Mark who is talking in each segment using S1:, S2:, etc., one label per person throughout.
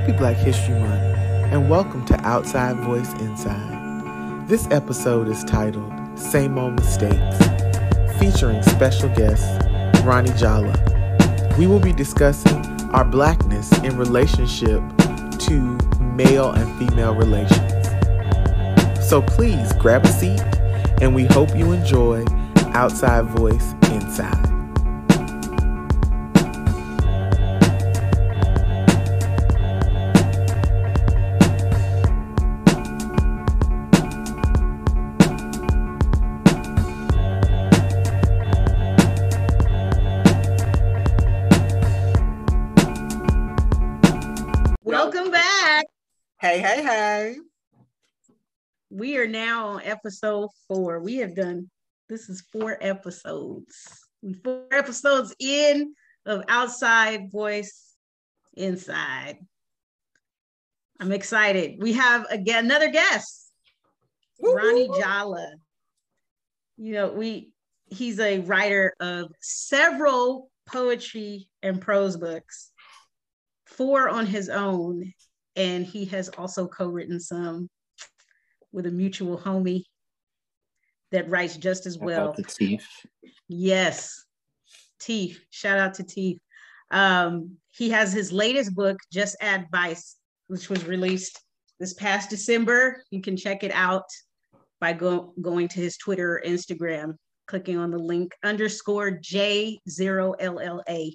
S1: Happy Black History Month, and welcome to Outside Voice Inside. This episode is titled Same Old Mistakes, featuring special guest Ronnie Jolla. We will be discussing our blackness in relationship to male and female relations. So please grab a seat, and we hope you enjoy Outside Voice Inside. Hey, hey, hey.
S2: We are now on episode four. We have done this is four episodes. We four episodes in of outside voice inside. I'm excited. We have again another guest, Ronnie Jolla. You know, we he's a writer of several poetry and prose books, four on his own, and he has also co-written some with a mutual homie that writes just as well.
S3: The teeth.
S2: Yes, Teeth. Shout out to Teeth. Um, he has his latest book, Just Advice, which was released this past December. You can check it out by go- going to his Twitter or Instagram, clicking on the link underscore J0LLA.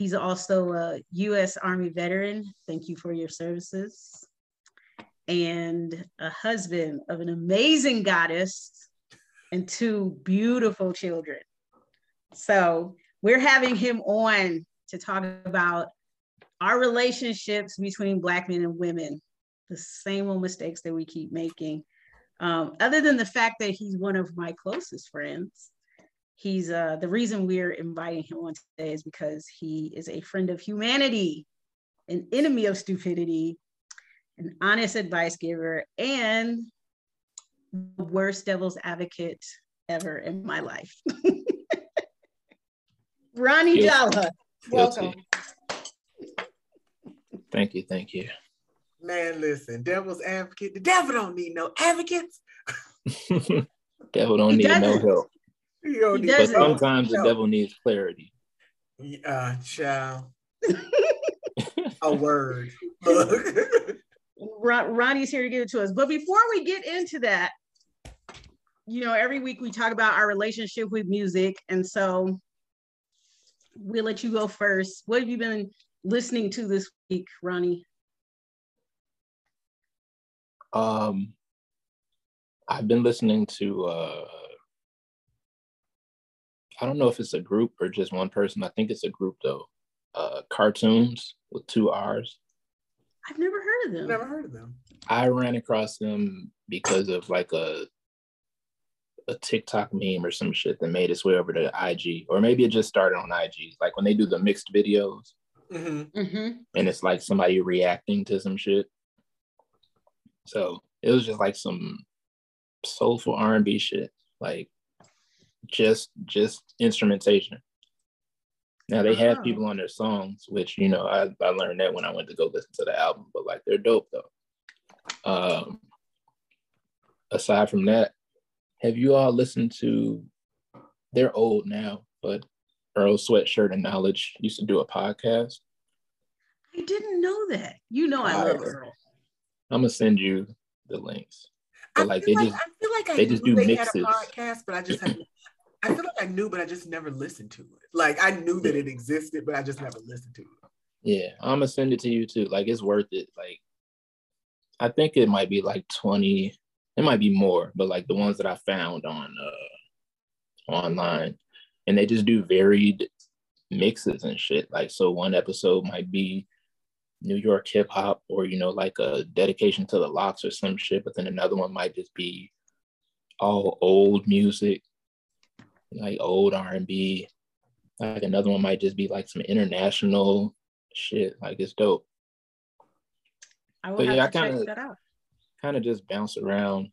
S2: He's also a U.S. Army veteran. Thank you for your services. And a husband of an amazing goddess and two beautiful children. So we're having him on to talk about our relationships between Black men and women, the same old mistakes that we keep making. Um, other than the fact that he's one of my closest friends, he's uh, the reason we're inviting him on today is because he is a friend of humanity, an enemy of stupidity, an honest advice giver, and the worst devil's advocate ever in my life. Ronnie
S3: Guilty.
S2: Jolla, welcome.
S3: Thank you, thank you.
S1: Man, listen, devil's advocate. The devil don't need no advocates.
S3: devil don't
S2: He
S3: need no
S2: doesn't.
S3: help.
S1: You don't
S2: He
S3: But sometimes the devil needs clarity.
S1: Uh, child. A word.
S2: Ron, Ronnie's here to give it to us. But before we get into that, you know, every week we talk about our relationship with music. And so we'll let you go first. What have you been listening to this week, Ronnie?
S3: Um, I've been listening to. uh I don't know if it's a group or just one person. I think it's a group though. Uh, Carrtoons with two R's.
S2: I've never heard of them.
S1: Never heard of them.
S3: I ran across them because of like a a TikTok meme or some shit that made its way over to IG, or maybe it just started on IG. Like when they do the mixed videos,
S1: Mm-hmm.
S2: Mhm.
S3: and it's like somebody reacting to some shit. So it was just like some soulful R and B shit, like just just instrumentation. Now they have
S2: Oh.
S3: people on their songs, which you know I, I learned that when I went to go listen to the album, but like they're dope though. Um, aside from that, have you all listened to? They're old now, but Earl Sweatshirt and Knowledge used to do a podcast.
S2: I didn't know that. You know I love
S3: Uh,
S2: Earl.
S3: I'm gonna send you the links.
S1: I
S3: But like
S1: feel
S3: they
S1: like,
S3: just
S1: I feel like I
S3: they just do
S1: they
S3: mixes.
S1: had a podcast, but I just haven't. I feel like I knew, but I just never listened to it. Like I knew that it existed, but I just never listened to it.
S3: yeah, I'm gonna send it to you too. Like it's worth it. Like I think it might be like 20, it might be more, but like the ones that I found on uh online, and they just do varied mixes and shit. Like so one episode might be New York hip hop or you know, like a dedication to the Lox or some shit, but then another one might just be all old music, like old R and B. Like another one might just be like some international shit. Like it's dope.
S2: I will
S3: But
S2: have
S3: yeah,
S2: to check
S3: kinda-
S2: that out.
S3: Kind of just bounce around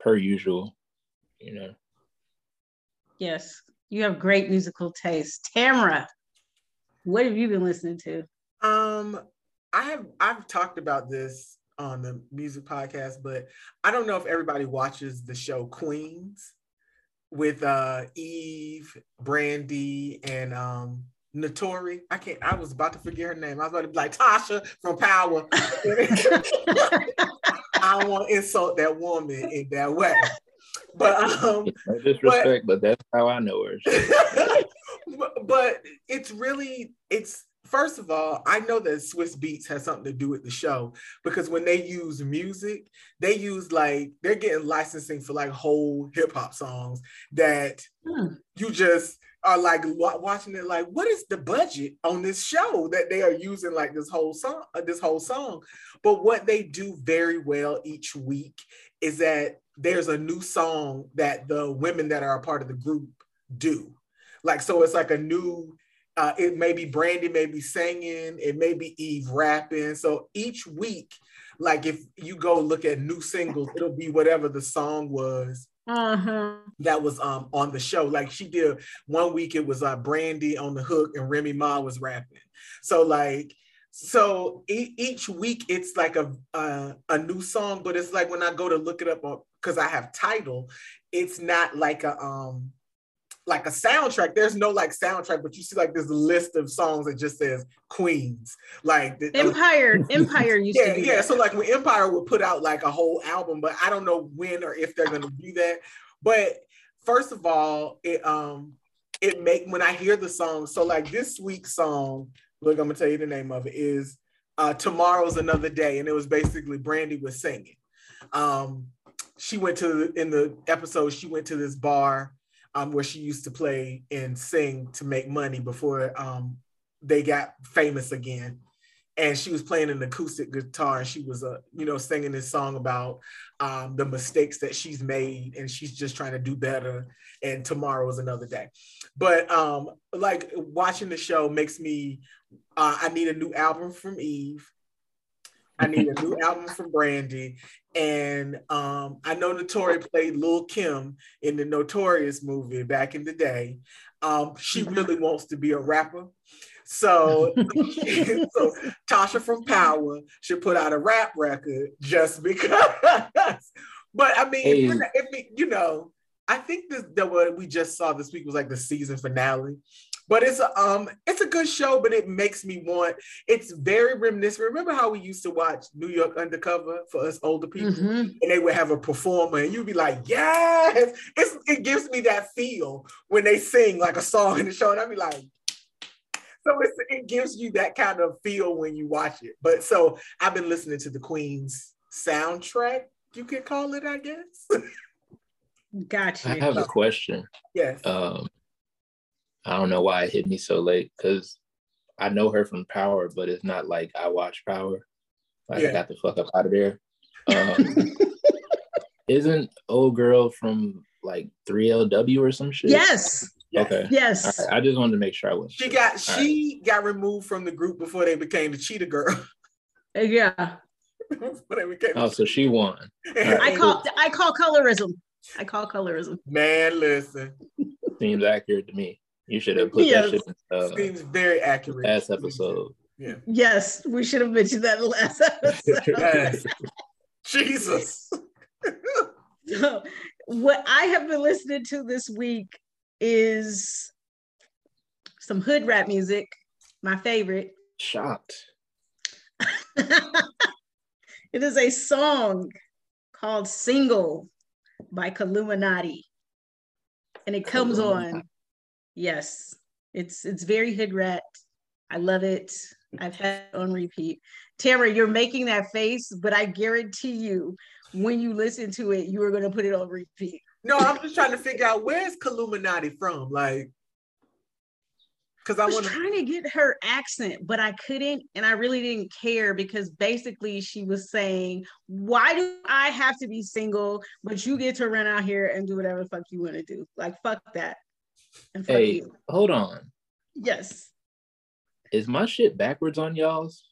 S3: per usual, you know.
S2: Yes, you have great musical taste. Tamara, what have you been listening to?
S1: Um, I have I've talked about this on the music podcast, but I don't know if everybody watches the show Queens with uh Eve, Brandy, and um Naturi. I can't. I was about to forget her name. I was about to be like Tasha from Power. I don't want to insult that woman in that way. But um,
S3: no disrespect, but, but that's how I know her.
S1: but, but it's really it's first of all, I know that Swizz Beatz has something to do with the show because when they use music, they use like they're getting licensing for like whole hip hop songs that hmm. you just are like watching it like what is the budget on this show that they are using like this whole song uh, this whole song but what they do very well each week is that there's a new song that the women that are a part of the group do like so it's like a new uh, it may be brandy may be singing it may be eve rapping so each week like if you go look at new singles it'll be whatever the song was uh-huh. that was um on the show. Like she did one week, it was uh Brandy on the hook and Remy Ma was rapping. So like so e- each week it's like a uh, a new song, but it's like when I go to look it up because I have title, it's not like a um like a soundtrack. There's no like soundtrack, but you see like this list of songs that just says Queens. Like the,
S2: Empire, Empire used
S1: yeah, Yeah, that. so like when Empire would put out like a whole album, but I don't know when or if they're gonna do that. But first of all, it um it make when I hear the song, so like this week's song, look, I'm gonna tell you the name of it is uh Tomorrow's Another Day, and it was basically Brandy was singing. Um she went to in the episode, she went to this bar um, where she used to play and sing to make money before um, they got famous again. And she was playing an acoustic guitar, and she was, uh, you know, singing this song about um, the mistakes that she's made, and she's just trying to do better. And tomorrow is another day. But um, like watching the show makes me, uh, I need a new album from Eve. I need a new album from Brandy. And um, I know Naturi played Lil Kim in the Notorious movie back in the day. Um, she mm-hmm. really wants to be a rapper. So, so Tasha from Power should put out a rap record just because. but I mean, hey. if, if, you know, I think this, that what we just saw this week was like the season finale. But it's a um it's a good show, but it makes me want. It's very reminiscent. Remember how we used to watch New York Undercover for us older people, mm-hmm. and they would have a performer, and you'd be like, "Yes!" It's, it gives me that feel when they sing like a song in the show, and I'd be like, so it's, it gives you that kind of feel when you watch it. But so I've been listening to the Queen's soundtrack, you could call it, I guess.
S2: Gotcha.
S3: I have a question.
S1: Yes.
S3: Um, I don't know why it hit me so late because I know her from Power, but it's not like I watch Power. Like yeah. I got the fuck up out of there. Um, isn't old girl from like 3LW or some shit?
S2: Yes.
S3: Okay.
S2: Yes.
S3: Right. I just wanted to make sure I was.
S1: She got she right. got removed from the group before they became the Cheetah Girl.
S2: Yeah.
S3: oh, so she won.
S2: Right. I call I call colorism. I call colorism.
S1: Man, listen.
S3: Seems accurate to me. You should have put yes. that shit in uh,
S1: Seems very accurate.
S3: Last episode.
S1: Yeah.
S2: Yes, we should have mentioned that last episode.
S1: Jesus.
S2: so, what I have been listening to this week is some hood rap music, my favorite.
S3: Shocked.
S2: it is a song called Single by Killumantii. And it comes on Yes, it's it's very hood rat. I love it. I've had it on repeat. Tamara, you're making that face, but I guarantee you, when you listen to it, you are going to put it on repeat.
S1: No, I'm just trying to figure out where's Killumantii from. Like, because I,
S2: I was
S1: wanna...
S2: trying to get her accent, but I couldn't, and I really didn't care because basically she was saying, "Why do I have to be single, but you get to run out here and do whatever the fuck you want to do? Like, fuck that."
S3: Hey, hold on.
S2: Yes.
S3: Is my shit backwards on y'all's?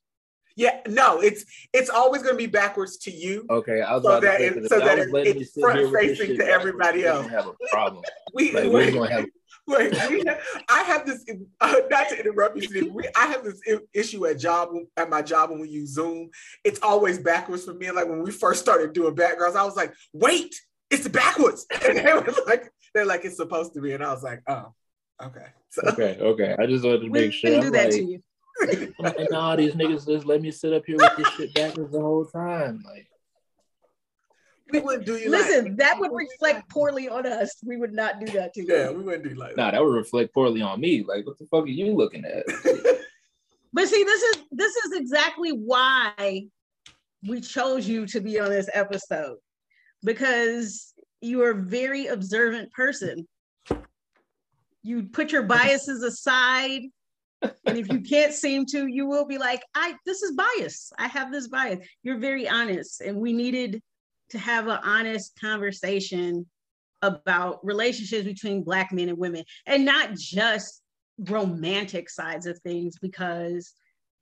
S1: Yeah, no, it's it's always gonna be backwards to you.
S3: Okay, I was so
S1: that,
S3: say,
S1: so that it, it's front facing to everybody else.
S3: have a problem.
S1: we,
S3: like, we're gonna have
S1: Wait, we, I have this. Uh, not to interrupt you, Steve, we, I have this issue at job at my job when we use Zoom. It's always backwards for me. Like when we first started doing backgrounds, I was like, "Wait, it's backwards," and they were like, "They're like it's supposed to be," and I was like, "Oh, okay."
S3: So, okay, okay. I just wanted to make sure.
S2: We do that like, to you.
S3: I'm like, nah, these niggas just let me sit up here with this shit backwards the whole time. Like,
S1: we wouldn't do you.
S2: Listen, like, that would reflect poorly on us. We would not do that to you.
S1: Yeah, we wouldn't do like.
S3: Nah, that would reflect poorly on me. Like, what the fuck are you looking at?
S2: but see, this is this is exactly why we chose you to be on this episode because you are a very observant person. You put your biases aside and if you can't seem to, you will be like, I this is bias. I have this bias. You're very honest. And we needed to have an honest conversation about relationships between black men and women and not just romantic sides of things because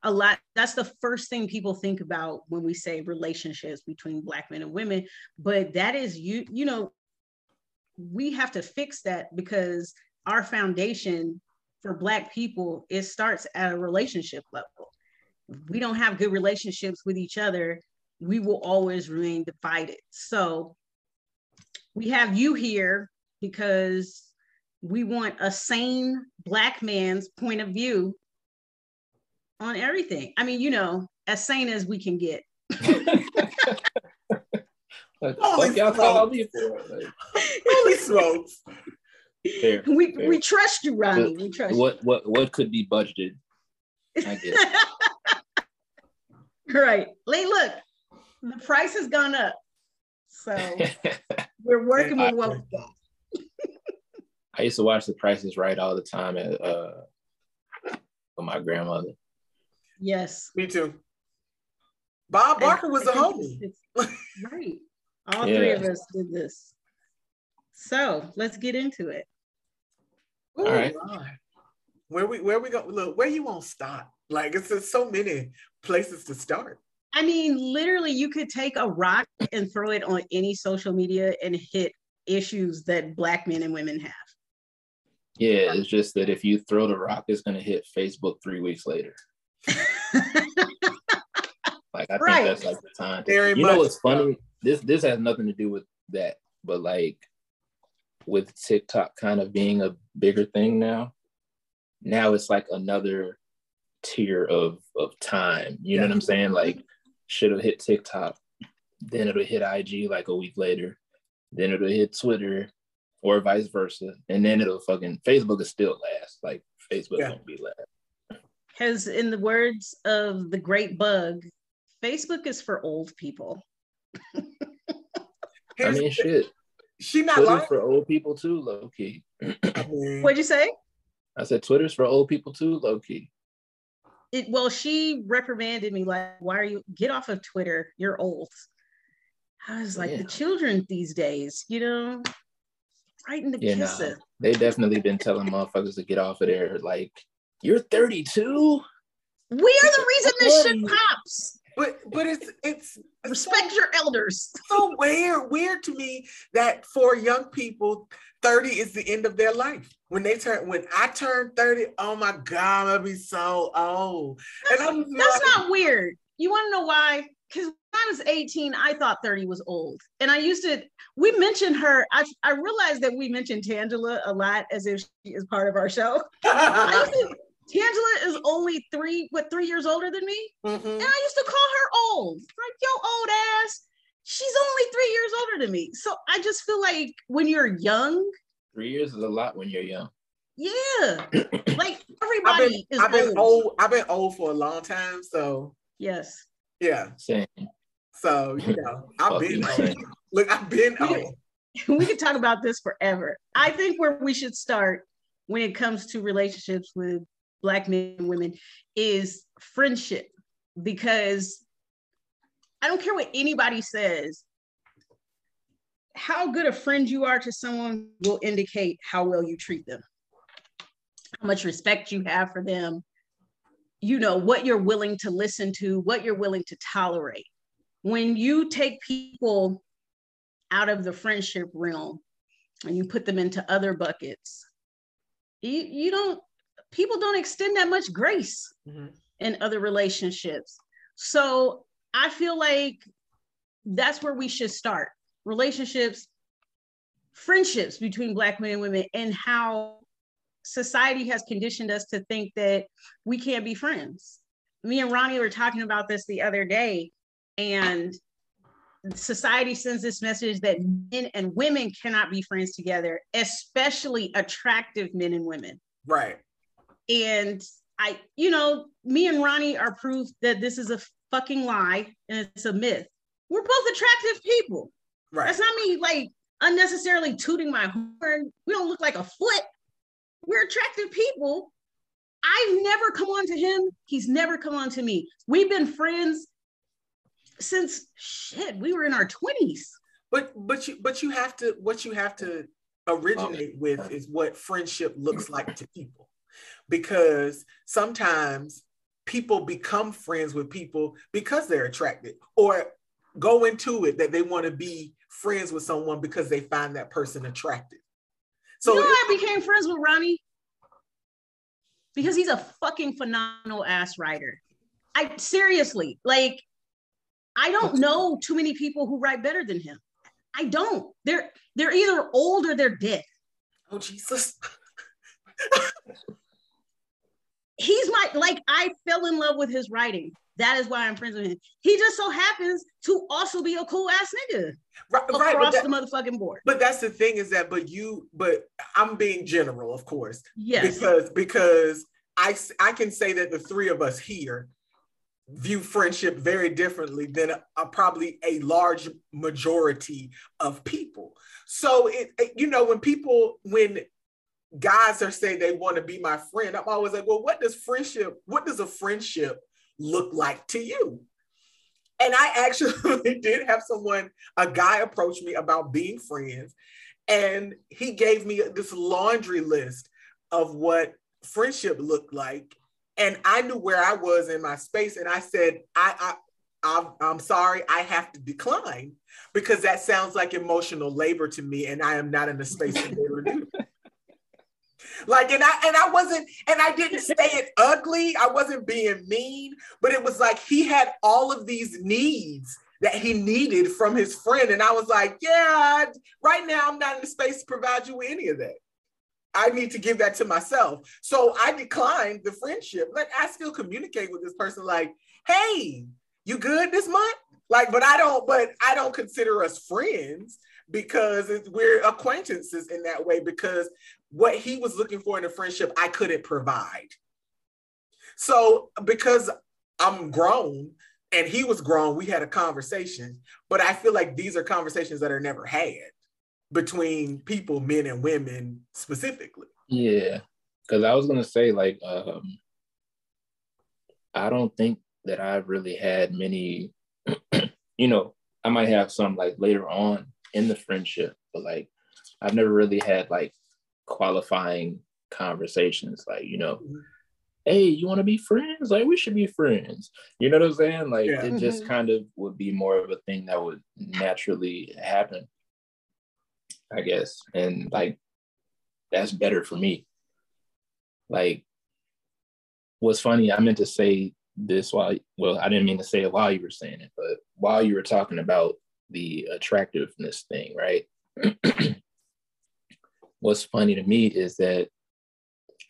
S2: a lot that's the first thing people think about when we say relationships between black men and women but that is you you know we have to fix that because our foundation for black people it starts at a relationship level. We don't have good relationships with each other. We will always remain divided. So we have you here because we want a sane black man's point of view on everything i mean you know as sane as we can get
S3: Holy y'all call me for? Like,
S1: Holy smokes.
S2: Fair, we fair. we trust you, Ronnie. we trust
S3: what you. what what could be budgeted? I get
S2: right. Lee, look, the price has gone up. So we're working with what we got.
S3: I used to watch the prices right all the time at uh with my grandmother.
S2: Yes.
S1: Me too. Bob Barker was a homie.
S2: right. All yeah. three of us did this. So let's get into it.
S3: Ooh, All right.
S1: Where we where we go? Look, where you won't stop? Like it's just so many places to start.
S2: I mean, literally, you could take a rock and throw it on any social media and hit issues that black men and women have.
S3: Yeah, it's just that if you throw the rock, it's gonna hit Facebook three weeks later. like I right. think that's like the time. Very you know what's funny? This this has nothing to do with that, but like with TikTok kind of being a bigger thing now, now it's like another tier of of time. You yeah. know what I'm saying? Like should have hit TikTok, then it'll hit IG like a week later, then it'll hit Twitter or vice versa, and then it'll fucking Facebook is still last. Like Facebook yeah. won't be last.
S2: Because in the words of the great bug, Facebook is for old people.
S3: I mean, shit.
S1: She not Twitter's
S3: for old people too, low key.
S2: What'd you say?
S3: I said Twitter's for old people too, low key.
S2: It well, she reprimanded me like, "Why are you get off of Twitter? You're old." I was like, yeah. the children these days, you know, right in the yeah, kiss nah,
S3: They definitely been telling motherfuckers to get off of there. Like, you're 32.
S2: We are the reason this shit pops.
S1: But but it's it's
S2: respect so, your elders.
S1: So weird, weird to me that for young people, 30 is the end of their life. When they turn when I turn 30, oh my God, I'll be so old.
S2: That's, and I'm that's like, not weird. You want to know why? Because when I was 18, I thought 30 was old. And I used to, we mentioned her. I, I realized that we mentioned Tangela a lot as if she is part of our show. I used to, Tangela is only three, what, three years older than me? Mm-hmm. And I used to call her old. Like, yo, old ass. She's only three years older than me. So I just feel like when you're young.
S3: Three years is a lot when you're young.
S2: Yeah. like everybody
S1: I've been,
S2: is
S1: I've been old. old. I've been old for a long time. So
S2: yes.
S1: Yeah.
S3: Same.
S1: So, you know, I've been old. Look, I've been old.
S2: We could talk about this forever. I think where we should start when it comes to relationships with black men and women is friendship because I don't care what anybody says. How good a friend you are to someone will indicate how well you treat them, how much respect you have for them, you know, what you're willing to listen to, what you're willing to tolerate. When you take people out of the friendship realm and you put them into other buckets, you, you don't people don't extend that much grace
S1: Mm-hmm.
S2: in other relationships. So I feel like that's where we should start. Relationships, friendships between black men and women, and how society has conditioned us to think that we can't be friends. Me and Ronnie were talking about this the other day, and society sends this message that men and women cannot be friends together, especially attractive men and women.
S1: Right.
S2: And I, you know, me and Ronnie are proof that this is a fucking lie and it's a myth. We're both attractive people.
S1: Right.
S2: That's not me like unnecessarily tooting my horn. We don't look like a foot. We're attractive people. I've never come on to him. He's never come on to me. We've been friends since shit, we were in our 20s.
S1: But but you but you have to what you have to originate with is what friendship looks like to people. Because sometimes people become friends with people because they're attracted or go into it that they want to be friends with someone because they find that person attractive. So
S2: you know I became friends with Ronnie? Because he's a fucking phenomenal ass writer. I seriously like I don't know too many people who write better than him. I don't. They're they're either old or they're dead.
S1: oh Jesus.
S2: He's my like I fell in love with his writing. That is why I'm friends with him. He just so happens to also be a cool ass nigga
S1: right, right,
S2: across
S1: that-
S2: the motherfucking board.
S1: But that's the thing is that, but you, but I'm being general, of course,
S2: Yes.
S1: because because I I can say that the three of us here view friendship very differently than a, a- probably a large majority of people. So it, it- you know when people when guys are saying they want to be my friend, I'm always like, well, what does friendship? What does a friendship look like to you? And I actually did have someone, a guy approach me about being friends. And he gave me this laundry list of what friendship looked like. And I knew where I was in my space. And I said, I, I I'm, sorry, I have to decline because that sounds like emotional labor to me, and I am not in the space to do. Like, and I and I wasn't, and I didn't say it ugly. I wasn't being mean, but it was like he had all of these needs that he needed from his friend, and I was like, yeah, right now I'm not in the space to provide you with any of that. I need to give that to myself. So I declined the friendship. Like I still communicate with this person, like, hey, you good this month? Like, but I don't, but I don't consider us friends because we're acquaintances in that way because what he was looking for in a friendship, I couldn't provide. So because I'm grown and he was grown, we had a conversation, but I feel like these are conversations that are never had between people, men and women specifically.
S3: Yeah, because I was gonna say like um, I don't think that I've really had many. you know, I might have some like later on in the friendship, but like I've never really had like qualifying conversations. Like you know,
S1: Mhm.
S3: hey, you want to be friends? Like we should be friends. You know what I'm saying? Like
S1: Yeah.
S3: it just
S2: Mhm.
S3: kind of would be more of a thing that would naturally happen. I guess, and like that's better for me. Like, what's funny, I meant to say this while, well, I didn't mean to say it while you were saying it, but while you were talking about the attractiveness thing, right? what's funny to me is that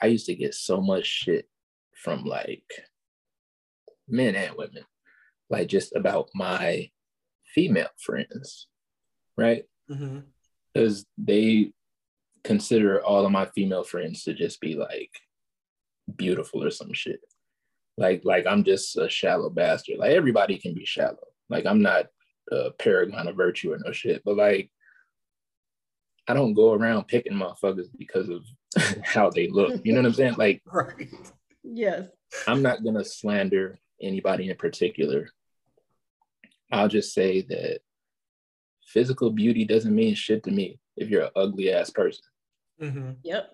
S3: I used to get so much shit from like men and women, like just about my female friends, right?
S1: Mm-hmm.
S3: because they consider all of my female friends to just be like beautiful or some shit. Like, like I'm just a shallow bastard. Like everybody can be shallow. Like I'm not a paragon of virtue or no shit. But like, I don't go around picking motherfuckers because of how they look. You know what I'm saying? Like
S1: Right.
S2: Yes.
S3: I'm not gonna slander anybody in particular. I'll just say that physical beauty doesn't mean shit to me if you're an ugly ass person.
S1: Mm-hmm.
S2: Yep.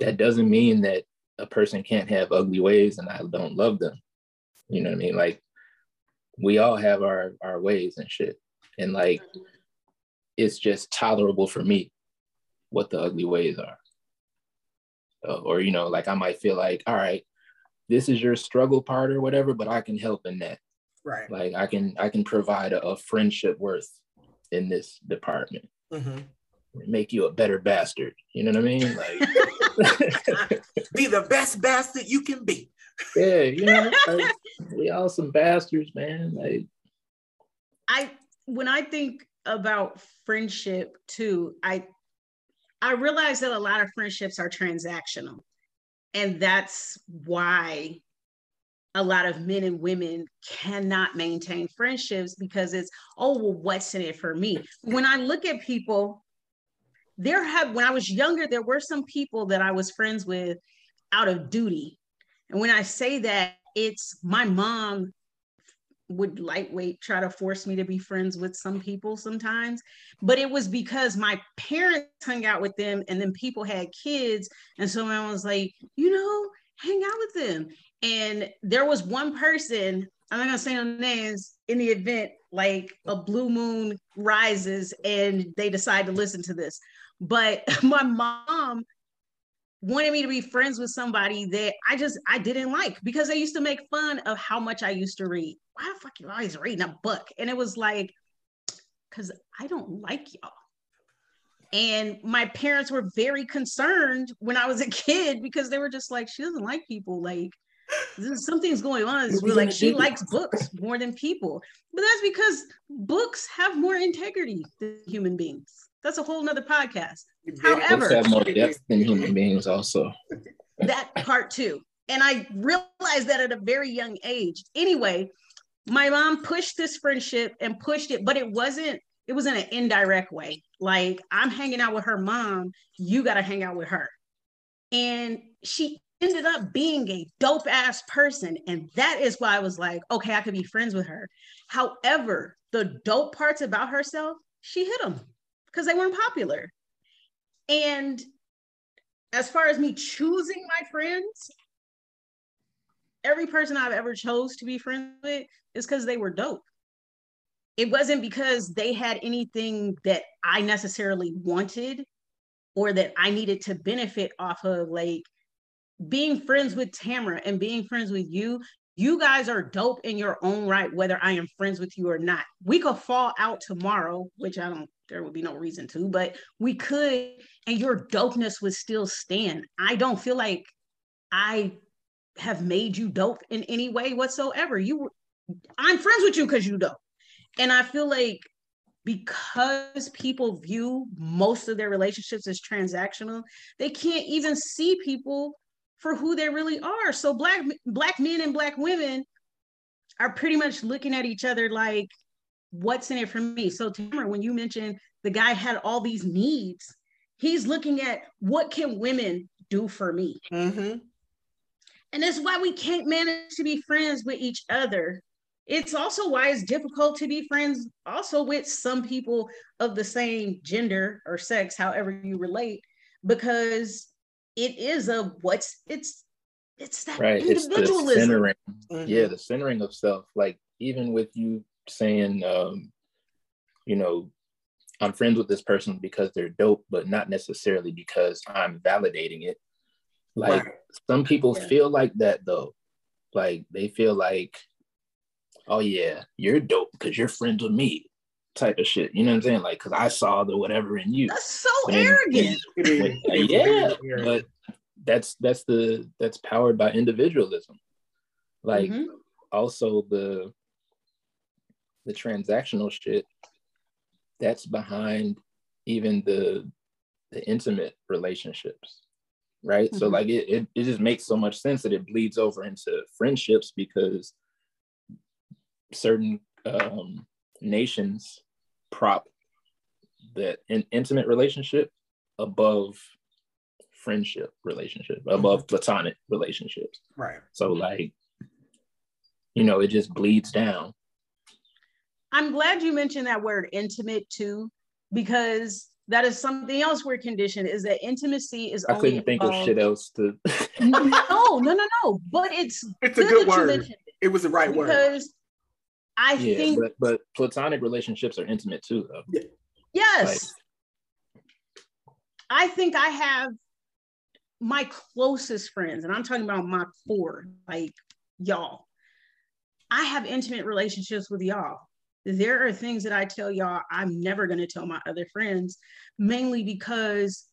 S3: that doesn't mean that a person can't have ugly ways and I don't love them. You know what I mean? Like we all have our our ways and shit. And like it's just tolerable for me what the ugly ways are. uh, or you know, like I might feel like, all right, this is your struggle part or whatever, but I can help in that.
S4: Right.
S3: Like I can I can provide a, a friendship worth in this department.
S4: Mm-hmm.
S3: Make you a better bastard. You know what I mean? Like
S4: be the best bastard you can be.
S3: Yeah, you know, like, we all some bastards, man. Like
S2: I when I think about friendship too, I I realize that a lot of friendships are transactional. And that's why a lot of men and women cannot maintain friendships because it's, oh, well, what's in it for me? When I look at people, there have, when I was younger, there were some people that I was friends with out of duty. And when I say that, it's my mom would lightweight try to force me to be friends with some people sometimes but it was because my parents hung out with them and then people had kids and so I was like you know hang out with them. And there was one person i'm not gonna say no names in the event like a blue moon rises and they decide to listen to this but my mom wanted me to be friends with somebody that I just I didn't like because they used to make fun of how much I used to read. Why the fuck you always reading a book? And it was like, because I don't like y'all. And my parents were very concerned when I was a kid because they were just like, she doesn't like people. Like, something's going on. It's like she likes books more than people. But that's because books have more integrity than human beings. That's a whole nother podcast. However,
S3: have more depth than human beings, also.
S2: that part too. And I realized that at a very young age. Anyway, my mom pushed this friendship and pushed it, but it wasn't, it was in an indirect way. Like I'm hanging out with her mom, you got to hang out with her. And she ended up being a dope ass person. And that is why I was like, okay, I could be friends with her. However, the dope parts about herself, she hit them because they weren't popular. And as far as me choosing my friends, every person I've ever chose to be friends with is because they were dope. It wasn't because they had anything that I necessarily wanted or that I needed to benefit off of. Like being friends with Tamara and being friends with you, you guys are dope in your own right, whether I am friends with you or not. We could fall out tomorrow, which I don't, there would be no reason to, but we could, and your dopeness would still stand. I don't feel like I have made you dope in any way whatsoever. You, I'm friends with you because you dope. And I feel like because people view most of their relationships as transactional, they can't even see people for who they really are. So black black men and black women are pretty much looking at each other like, what's in it for me? So Tamara, when you mentioned the guy had all these needs, he's looking at what can women do for me?
S4: Mm-hmm.
S2: And that's why we can't manage to be friends with each other. It's also why it's difficult to be friends also with some people of the same gender or sex, however you relate, because it is a what's it's it's that
S3: right.
S2: individualism.
S3: It's the centering.
S4: Mhm.
S3: Yeah, the centering of self. Like even with you saying, um, you know, I'm friends with this person because they're dope, but not necessarily because I'm validating it. Like
S4: Right.
S3: some people
S2: Yeah.
S3: feel like that though. Like they feel like, oh yeah, you're dope because you're friends with me, type of shit. You know what I'm saying? Like, because I saw the whatever in you.
S2: That's so
S3: And-
S2: arrogant.
S4: It is-
S3: But,
S4: it is
S3: yeah, but that's that's the that's powered by individualism. Like
S2: Mhm.
S3: also the the transactional shit that's behind even the the intimate relationships right so
S2: Mhm.
S3: like it, it it just makes so much sense that it bleeds over into friendships because certain um nations prop that in intimate relationship above friendship relationship above platonic relationships
S4: right.
S3: so like you know it just bleeds down
S2: I'm glad you mentioned that word intimate too, because that is something else we're conditioned is that intimacy is
S3: I
S2: only
S3: couldn't think of shit else to.
S2: no, no, no, no. But it's
S4: It's a
S2: good
S4: good
S2: that you
S4: word.
S2: mentioned it
S4: It was the right word.
S2: because I
S3: yeah,
S2: think
S3: but but platonic relationships are intimate too, though.
S2: yes, I think I have my closest friends, and I'm talking about my four, like y'all. I have intimate relationships with y'all. There are things that I tell y'all I'm never going to tell my other friends, mainly because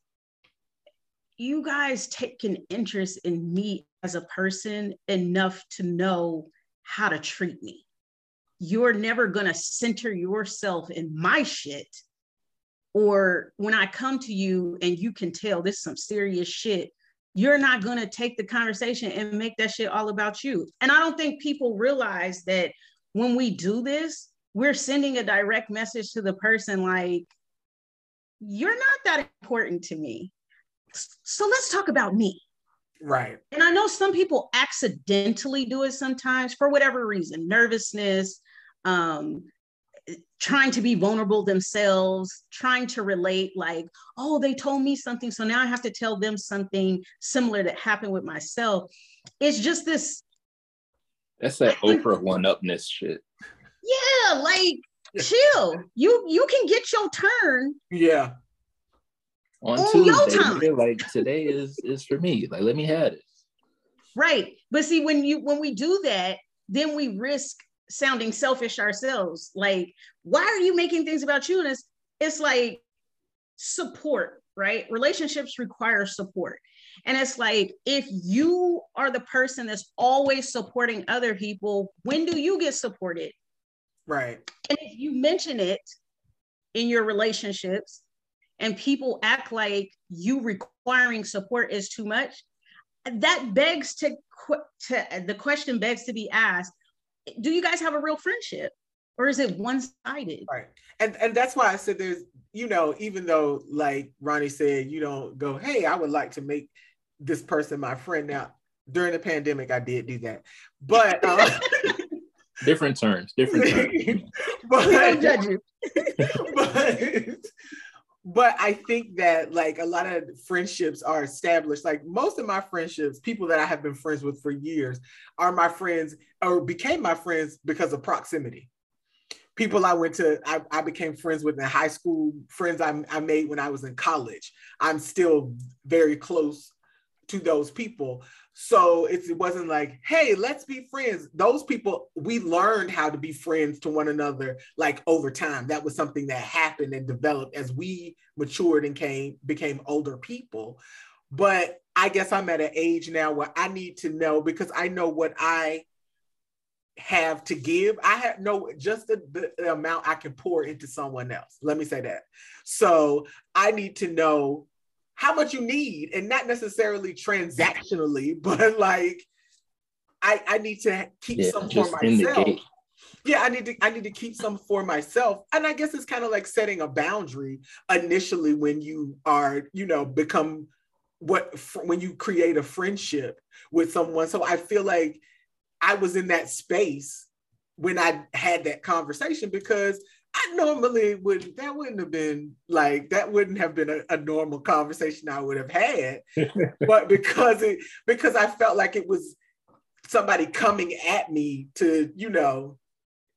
S2: you guys take an interest in me as a person enough to know how to treat me. You're never going to center yourself in my shit. Or when I come to you and you can tell this is some serious shit, you're not going to take the conversation and make that shit all about you. And I don't think people realize that when we do this, we're sending a direct message to the person like, you're not that important to me. So let's talk about me.
S1: Right.
S2: And I know some people accidentally do it sometimes for whatever reason, nervousness, um, trying to be vulnerable themselves, trying to relate, like, oh, they told me something. So now I have to tell them something similar that happened with myself. It's just this.
S3: That's that Oprah one upness shit.
S2: Yeah, like chill. You you can get your turn.
S1: Yeah.
S3: On,
S2: On
S3: Tuesday,
S2: your time.
S3: like today is is for me. Like let me have it.
S2: Right. But see, when you when we do that, then we risk sounding selfish ourselves. Like, why are you making things about you? And it's it's like support, right? Relationships require support. And it's like if you are the person that's always supporting other people, when do you get supported?
S1: Right.
S2: And if you mention it in your relationships and people act like you requiring support is too much, that begs to, to the question begs to be asked do you guys have a real friendship or is it one-sided
S1: Right. And and that's why I said there's, you know, even though like Ronnie said, you don't go, hey, I would like to make this person my friend. Now, during the pandemic, I did do that. But uh,
S3: Different terms, different terms.
S2: we
S1: but,
S2: don't judge you
S1: but but I think that like a lot of friendships are established. Like most of my friendships, people that I have been friends with for years, are my friends or became my friends because of proximity. People I went to, I, I became friends with in high school, friends I, I made when I was in college. I'm still very close to those people. So it wasn't like, hey, let's be friends. Those people, we learned how to be friends to one another like over time. That was something that happened and developed as we matured and came became older people. But I guess I'm at an age now where I need to know because I know what I have to give. I have no just the, the amount I can pour into someone else. Let me say that. So I need to know how much you need and not necessarily transactionally, but like I, I need to keep
S3: Yeah,
S1: some for
S3: just in the
S1: myself. Yeah, I need to I need to keep some for myself. And I guess it's kind of like setting a boundary initially when you are, you know, become what when you create a friendship with someone. So I feel like I was in that space when I had that conversation because I normally wouldn't, that wouldn't have been like that wouldn't have been a, a normal conversation I would have had. but because it because I felt like it was somebody coming at me to, you know,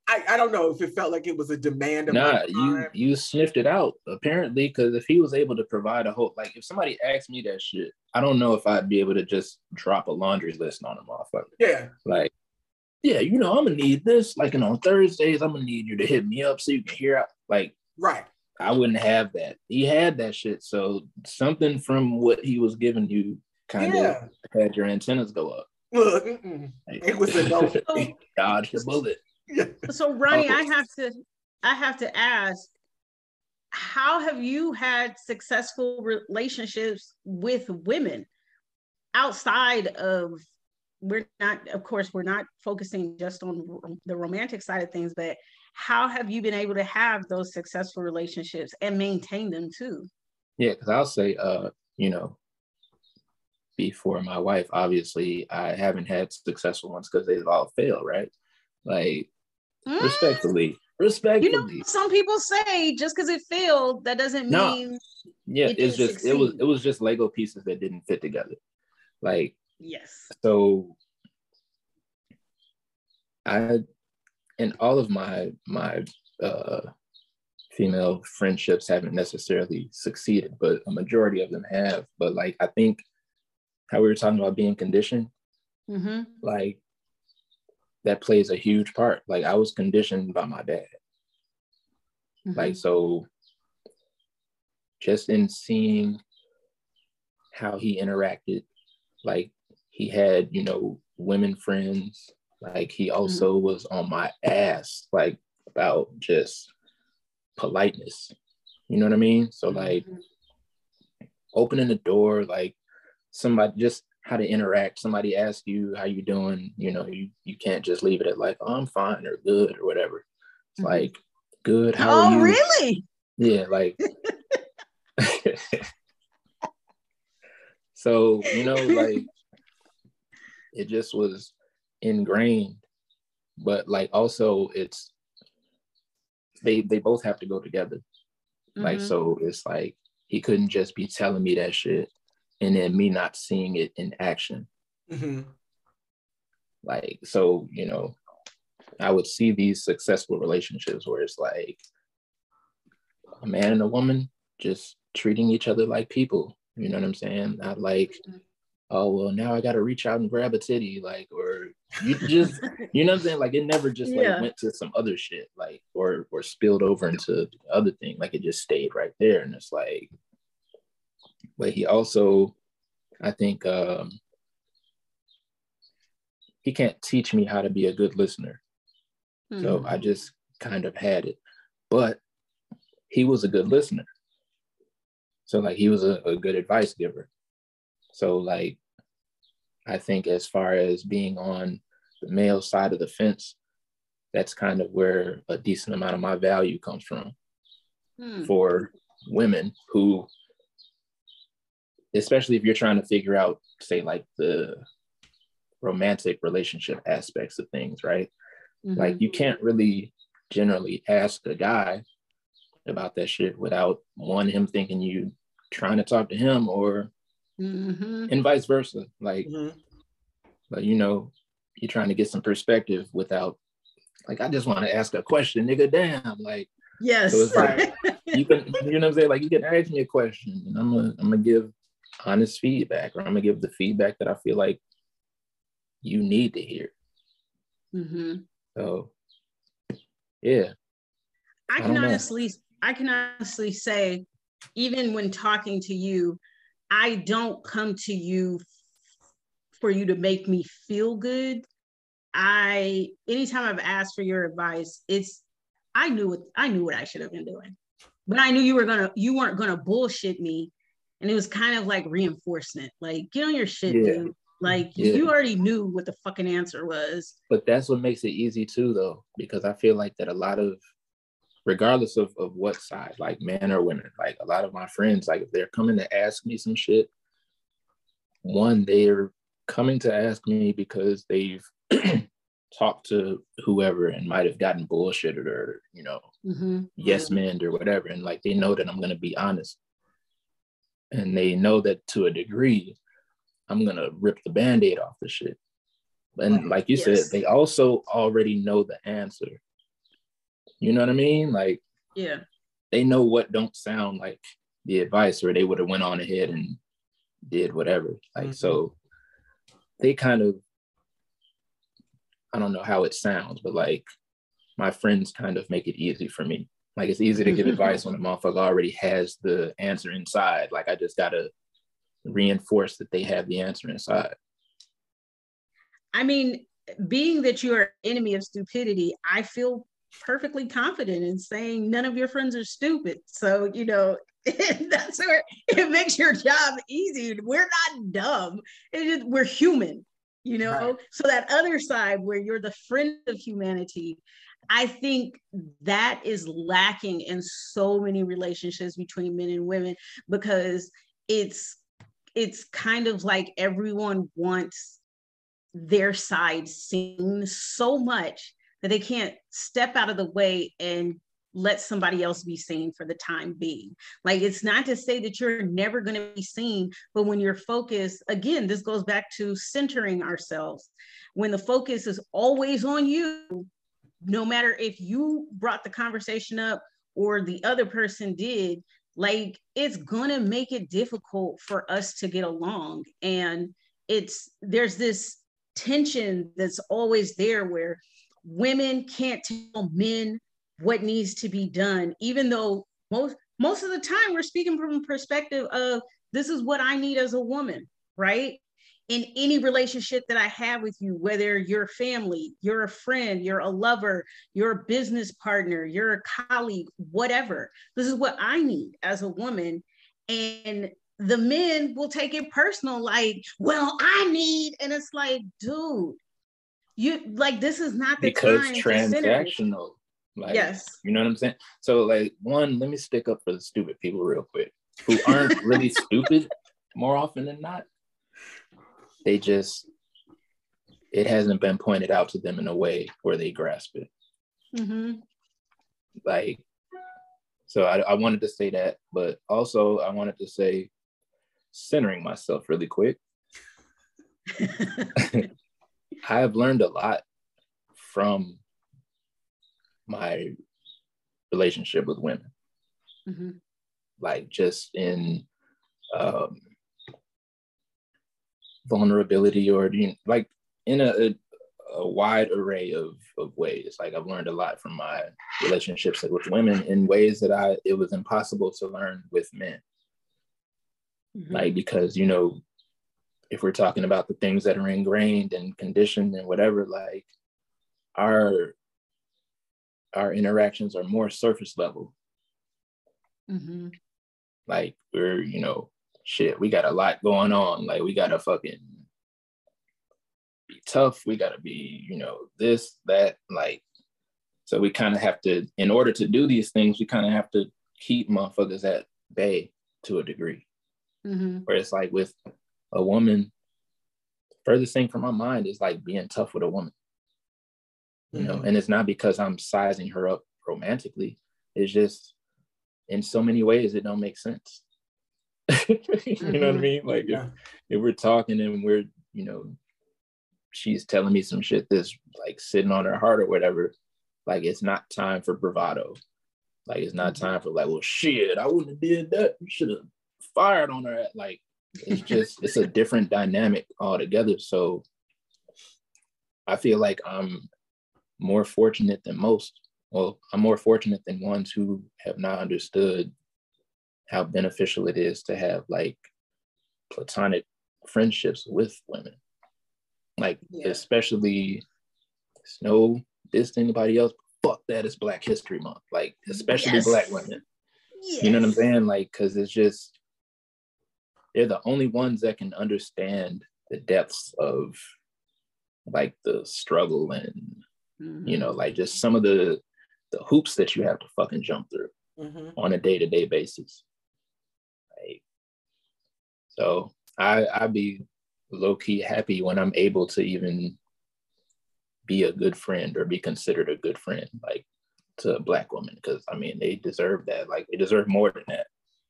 S1: I, I don't know if it felt like it was a demand of
S3: Nah, you you sniffed it out apparently because if he was able to provide a whole like if somebody asked me that shit, I don't know if I'd be able to just drop a laundry list on a motherfucker.
S1: Yeah,
S3: Like, yeah, you know, I'm gonna need this. Like, and on Thursdays, I'm gonna need you to hit me up so you can hear out. Like,
S1: right.
S3: I wouldn't have that. He had that shit. So something from what he was giving you kind
S1: Yeah.
S3: of had your antennas go up.
S1: Look.
S3: Like,
S1: It was a no.
S3: dodge the bullet.
S2: So ronnie
S3: Oh.
S2: i have to i have to ask how have you had successful relationships with women outside of we're not of course we're not focusing just on the romantic side of things but how have you been able to have those successful relationships and maintain them too
S3: Yeah, because I'll say, uh, you know, before my wife, obviously, I haven't had successful ones because they've all failed, right? Like,
S2: Mm,
S3: respectfully,
S2: you know some people say just because it failed that doesn't
S3: No.
S2: mean
S3: yeah,
S2: it
S3: it's just it was it was just Lego pieces that didn't fit together. Like,
S2: yes
S3: so I and all of my my uh female friendships haven't necessarily succeeded, but a majority of them have. But like I think how we were talking about being conditioned,
S2: Mm-hmm.
S3: like that plays a huge part. Like I was conditioned by my dad.
S2: Mm-hmm.
S3: Like so just in seeing how he interacted, like he had, you know, women friends, like he also was on my ass, like about just politeness. You know what I mean? So like
S2: Mhm.
S3: opening the door, like somebody just how to interact. Somebody asks you how you doing, you know, you you can't just leave it at like, oh, I'm fine or good or whatever. It's
S2: Mhm.
S3: like good, how
S2: oh,
S3: are you?
S2: really?
S3: Yeah, like so, you know, like it just was ingrained, but like also it's they they both have to go together. Like
S2: Mhm.
S3: so it's like he couldn't just be telling me that shit and then me not seeing it in action.
S4: hmm
S3: Like so, you know, I would see these successful relationships where it's like a man and a woman just treating each other like people. You know what I'm saying? Not like, oh well, now I gotta reach out and grab a titty, like, or you just, you know what I'm saying? Like it never just like
S2: Yeah.
S3: went to some other shit, like, or or spilled over into the other thing. Like it just stayed right there. And it's like, but he also, I think um he can't teach me how to be a good listener. So
S2: Mhm.
S3: I just kind of had it. But he was a good listener. So like he was a, a good advice giver. So like I think as far as being on the male side of the fence, that's kind of where a decent amount of my value comes from
S2: Hmm.
S3: for women who especially if you're trying to figure out say like the romantic relationship aspects of things, right?
S2: Mhm.
S3: Like you can't really generally ask a guy about that shit without one him thinking you trying to talk to him or
S2: Mhm.
S3: and vice versa. Like,
S4: hmm
S3: like you know, you're trying to get some perspective without like I just want to ask a question, nigga. Damn, like
S2: Yes.
S3: So it's like- you can you know what I'm saying? Like you can ask me a question and I'm gonna I'm gonna give honest feedback or I'm gonna give the feedback that I feel like you need to hear.
S2: Mhm.
S3: So yeah.
S2: I
S3: I
S2: can honestly, I can honestly say, even when talking to you, I don't come to you for you to make me feel good. I anytime I've asked for your advice, it's I knew what I knew what I should have been doing, but I knew you were gonna you weren't gonna bullshit me, and it was kind of like reinforcement, like get on your shit,
S3: Yeah.
S2: dude. Like
S3: Yeah.
S2: you already knew what the fucking answer was.
S3: but that's what makes it easy too though because i feel like that a lot of regardless of, of what side like men or women like a lot of my friends like if they're coming to ask me some shit one they're coming to ask me because they've talked to whoever and might have gotten bullshitted or you know
S2: Mhm.
S3: yes men or whatever and like they know that i'm going to be honest. And they know that to a degree i'm going to rip the band-aid off the shit. And like you
S2: Yes.
S3: said they also already know the answer you know what i mean? Like
S2: Yeah.
S3: they know what don't sound like the advice or they would have went on ahead and did whatever. Like
S4: Mhm.
S3: so they kind of i don't know how it sounds but like my friends kind of make it easy for me. Like it's easy to give advice when a motherfucker already has the answer inside. Like i just gotta reinforce that they have the answer inside.
S2: I mean, being that you're an enemy of stupidity, I feel perfectly confident in saying none of your friends are stupid. So, you know, that's where it makes your job easy. We're not dumb. It is, we're human, you know?
S4: Right.
S2: So that other side where you're the friend of humanity, I think that is lacking in so many relationships between men and women because it's it's kind of like everyone wants their side seen so much that they can't step out of the way and let somebody else be seen for the time being. Like it's not to say that you're never going to be seen, but when your focus, again, this goes back to centering ourselves. When the focus is always on you, no matter if you brought the conversation up or the other person did, like it's gonna make it difficult for us to get along and it's there's this tension that's always there where women can't tell men what needs to be done even though most most of the time we're speaking from a perspective of this is what i need as a woman right in any relationship that I have with you, whether you're family, you're a friend, you're a lover, you're a business partner, you're a colleague, whatever. This is what I need as a woman. And the men will take it personal, like, well, I need, and it's like, dude, you like this is not the
S3: because
S2: time
S3: transactional. Like,
S2: yes.
S3: You know what I'm saying? So, like, one, let me stick up for the stupid people real quick who aren't really stupid more often than not they just it hasn't been pointed out to them in a way where they grasp it.
S2: Mm-hmm.
S3: Like, so I, I wanted to say that, but also I wanted to say, centering myself really quick. I have learned a lot from my relationship with women.
S2: Mm-hmm.
S3: Like just in um, vulnerability or you know, like in a, a, a, wide array of, of ways. Like I've learned a lot from my relationships with women in ways that I it was impossible to learn with men. Mm-hmm. Like because you know, if we're talking about the things that are ingrained and conditioned and whatever, like our our interactions are more surface level.
S2: Mm-hmm.
S3: Like we're, you know, shit, we got a lot going on. Like we gotta fucking be tough. We gotta be, you know, this, that, like. So we kind of have to, in order to do these things, we kind of have to keep motherfuckers at bay to a degree.
S2: Mm-hmm.
S3: Where it's like with a woman, furthest thing from my mind is like being tough with a woman. You mm-hmm. know, and it's not because I'm sizing her up romantically. It's just in so many ways it don't make sense. you mm-hmm. know what I mm-hmm. mean? Like if, if we're talking and we're, you know, she's telling me some shit that's like sitting on her heart or whatever, like it's not time for bravado. Like it's not mm-hmm. time for like, well, shit, I wouldn't have did that. You should have fired on her. At like it's just it's a different dynamic altogether. So I feel like I'm more fortunate than most. Well, I'm more fortunate than ones who have not understood how beneficial it is to have like platonic friendships with women. Like yeah. especially it's no this to anybody else. Fuck that is Black History Month. Like especially yes. black women. Yes. You know what I'm saying? Like, cause it's just they're the only ones that can understand the depths of like the struggle and mm-hmm. you know, like just some of the the hoops that you have to fucking jump through mm-hmm. on a day-to-day basis. So I I be low key happy when I'm able to even be a good friend or be considered a good friend, like to a black woman, because I mean they deserve that. Like they deserve more than that.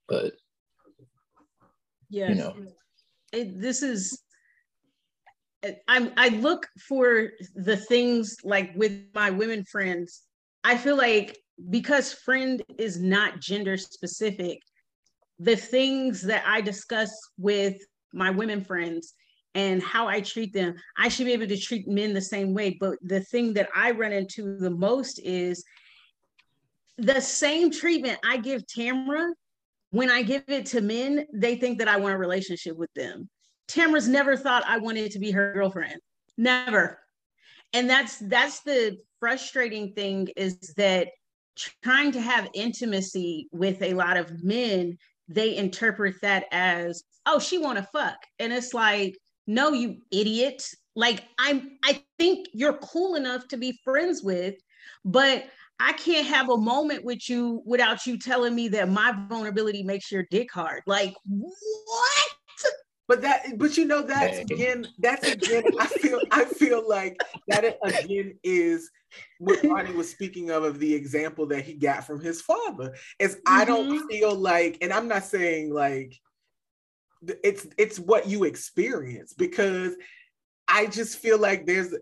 S3: But
S2: yeah, you know, it, this is. I'm I look for the things like with my women friends. I feel like because friend is not gender specific, the things that I discuss with my women friends and how I treat them, I should be able to treat men the same way. But the thing that I run into the most is the same treatment I give Tamra. When I give it to men, they think that I want a relationship with them. Tamra's never thought I wanted to be her girlfriend. Never. And that's that's the frustrating thing is that trying to have intimacy with a lot of men they interpret that as, oh, she want to fuck. And it's like, no, you idiot. Like I'm I think you're cool enough to be friends with, but I can't have a moment with you without you telling me that my vulnerability makes your dick hard. Like, what?
S1: But that, but you know, that's again, that's again, I feel, I feel like that again is what Ronnie was speaking of, of the example that he got from his father. Is mm-hmm. I don't mm-hmm. feel like, and I'm not saying like it's it's what you experience because I just feel like there's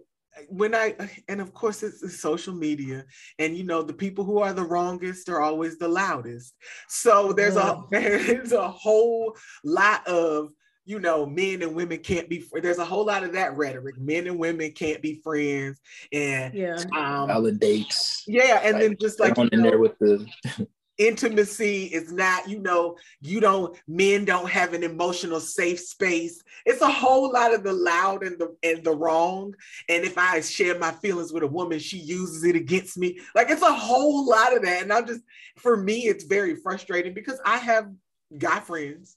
S1: when I and of course it's, it's, social media, and you know the people who are the wrongest are always the loudest. So there's a there's a whole lot of you know men and women can't be. There's a whole lot of that rhetoric. Men and women can't be friends, and
S2: yeah,
S3: um, validates.
S1: Yeah, and like, then just like
S3: on in know, there with the
S1: intimacy is not you know you don't men don't have an emotional safe space. It's a whole lot of the loud and the and the wrong. And if i share my feelings with a woman she uses it against me. Like it's a whole lot of that. And i'm just for me it's very frustrating because i have guy friends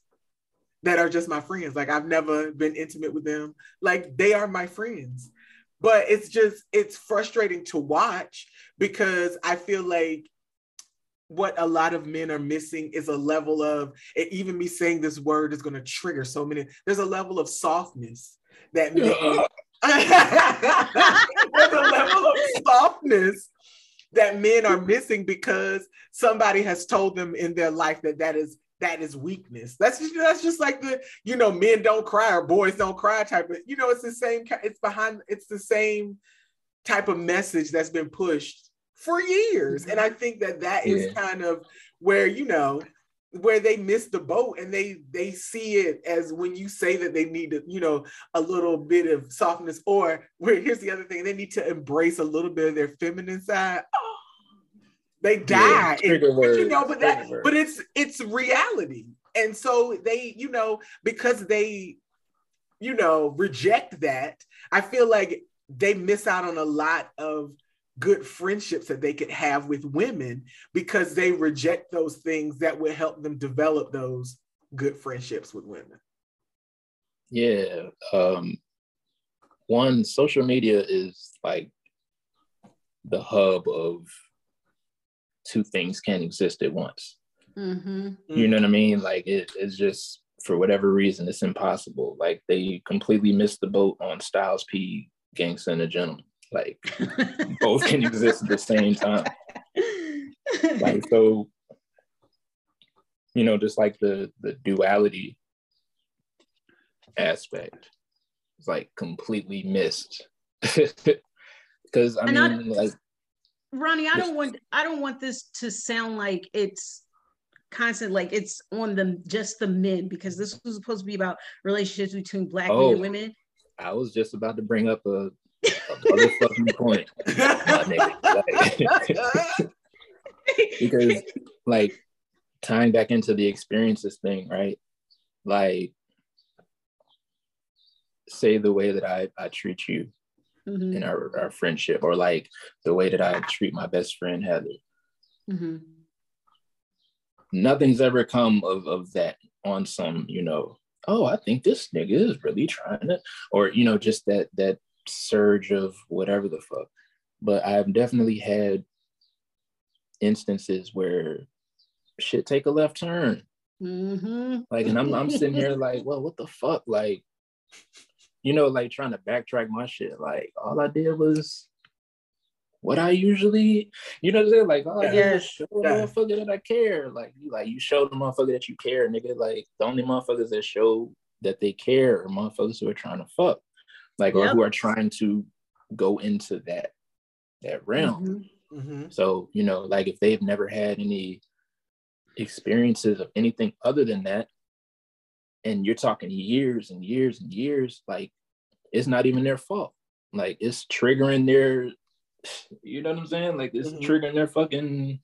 S1: that are just my friends. Like i've never been intimate with them. Like they are my friends. But it's just it's frustrating to watch because i feel like what a lot of men are missing is a level of even me saying this word is going to trigger so many there's a level of softness that men, there's a level of softness that men are missing because somebody has told them in their life that that is that is weakness. That's just, that's just like the you know men don't cry or boys don't cry type of you know it's the same it's behind it's the same type of message that's been pushed for years. And I think that that is yeah. kind of where, you know, where they miss the boat and they they see it as when you say that they need to, you know, a little bit of softness or where here's the other thing, they need to embrace a little bit of their feminine side. Oh, they die. Yeah, and, you know, but that but it's it's reality. And so they, you know, because they, you know, reject that, I feel like they miss out on a lot of good friendships that they could have with women because they reject those things that would help them develop those good friendships with women.
S3: Yeah. Um, one, social media is like the hub of two things can't exist at once. Mm-hmm. You know what I mean? Like it, it's just for whatever reason, it's impossible. Like they completely missed the boat on Styles P, Gangsta and a Gentleman. Like both can exist at the same time. Like so, you know, just like the the duality aspect is like completely missed. Because I and mean, I, like
S2: Ronnie, I don't want I don't want this to sound like it's constant like it's on the just the men because this was supposed to be about relationships between black oh, men and oh, women.
S3: I was just about to bring up a motherfucking point. Like, because like tying back into the experiences thing, right? Like say the way that I, I treat you mm-hmm. in our, our friendship or like the way that I treat my best friend Heather. Mm-hmm. Nothing's ever come of, of that on some, you know, oh, I think this nigga is really trying to, or you know, just that that surge of whatever the fuck. But I've definitely had instances where shit take a left turn. Mm-hmm. Like, and I'm I'm sitting here like, well, what the fuck? Like, you know, like trying to backtrack my shit. Like, all I did was what I usually, you know, what I'm saying? Like, oh, yeah, show the yeah. motherfucker that I care. Like, you like you show the motherfucker that you care, nigga. Like, the only motherfuckers that show that they care are motherfuckers who are trying to fuck like yep. or who are trying to go into that that realm. Mm-hmm. Mm-hmm. So you know, like if they've never had any experiences of anything other than that, and you're talking years and years and years, like it's not even their fault. Like it's triggering their, you know what I'm saying? Like it's mm-hmm. triggering their fucking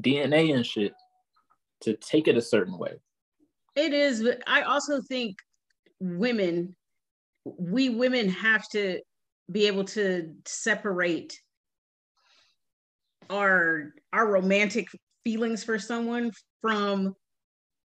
S3: DNA and shit to take it a certain way.
S2: It is, but I also think women we women have to be able to separate our our romantic feelings for someone from